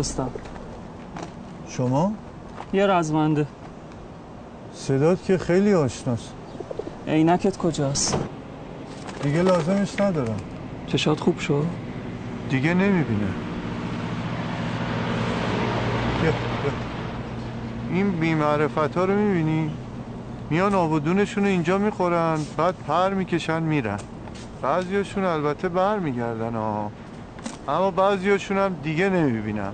رستم شما؟ یه رزمنده. صدات که خیلی آشناست. عینکت کجاست؟ دیگه لازمش ندارم. چشات خوب شد دیگه نمی‌بینه. این بیمعرفت ها رو می‌بینی؟ میان آبودونشون رو اینجا می‌خورن بعد پر می‌کشن میرن. بعضیاشون البته بر میگردن ها اما بعضیاشون هم دیگه نمی‌بینم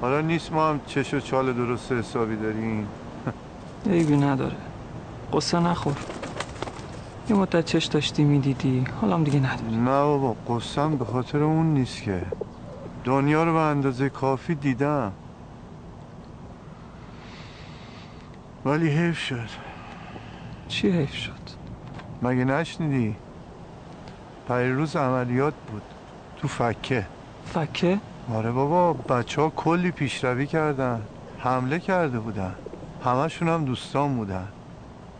حالا نیست ما هم چش و چال درست حسابی داریم. عیبی نداره. قصه نخور. یه مدت چش داشتی می‌دیدی. حالا هم دیگه نداری. نه بابا قصم به خاطر اون نیست که. دنیا رو به اندازه کافی دیدم. ولی حیف شد. چی حیف شد؟ مگه نشنیدی؟ پریروز عملیات بود. تو فکه. فکه؟ آره بابا بچه ها کلی پیشروی کردن حمله کرده بودن. همشون هم دوستان بودن.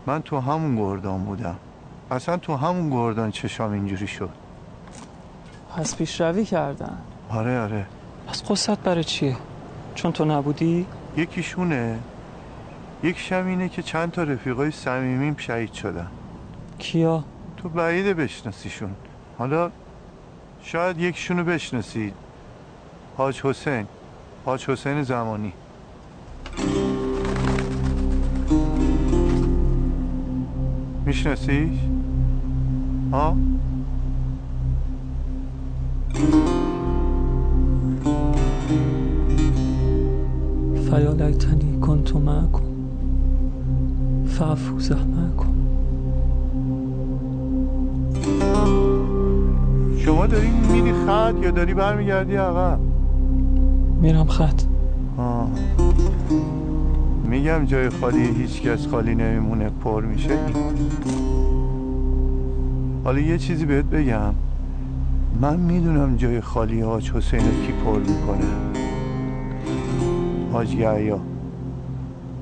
من تو همون گردان بودم. اصلا تو همون گردان چشام اینجوری شد. پس پیشروی کردن؟ آره آره. پس قصت برای چیه؟ چون تو نبودی؟ یکیشونه. یک اینه که چند تا رفیقای صمیمیم شهید شدن. کیا؟ تو بعیده بشناسیشون. حالا شاید یکیشونو بشناسید. حاج حسین. حاج حسین زمانی. میشناسیش؟ ها؟ فیا لیتنی کنت معکم فافوز معکم شما داری میری خط یا داری برمیگردی عقب؟ میرم خط. آه. میگم جای خالی هیچ کس خالی نمیمونه پر میشه. حالا یه چیزی بهت بگم. من می‌دونم جای خالی حاج حسین رو کی پر می‌کنه. حاج یحیا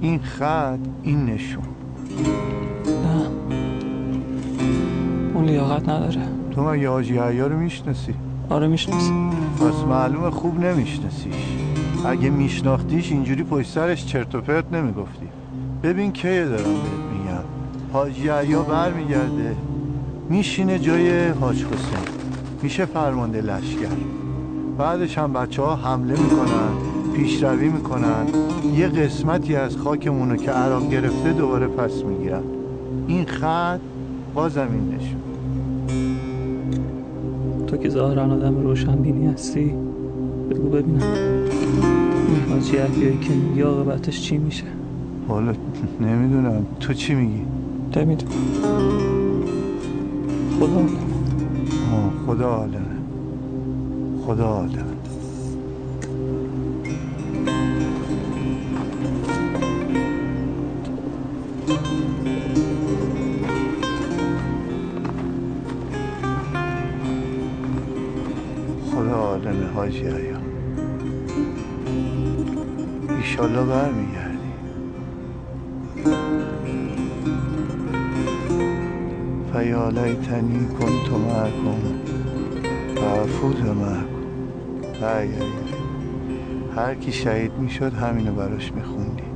این خط این نشون. نه. اون لیاقت نداره. تو مگه حاج یحیا رو می‌شناسی؟ آره می‌شناسی. پس معلومه خوب نمیشناسیش. اگه میشناختیش اینجوری پشت سرش چرت و پرت نمی‌گفتی. ببین کیه دارم بهت میگم. حاج یحیا برمیگرده. میشینه جای حاج حسین. میشه فرمانده لشکر. بعدش هم بچه ها حمله می‌کنن پیشروی می‌کنن. یه قسمتی از خاکمونو که عراق گرفته دوباره پس می‌گیرن. این خط با زمین نشون. تو که ظاهرا آدم روشنبینی هستی؟ بگو ببینم. این حاجی احیایی که میگی عاقبتش چی میشه؟ حالا نمی‌دونم. تو چی میگی؟ نمی‌دونم خدا. عالمه. خدا عالمه. خدا عالمه. حاجی ایام ایشالله برمیگردی لیتنی کنت معکم و افوز معکم. هر کی شهید می‌شد همینو براش میخوندی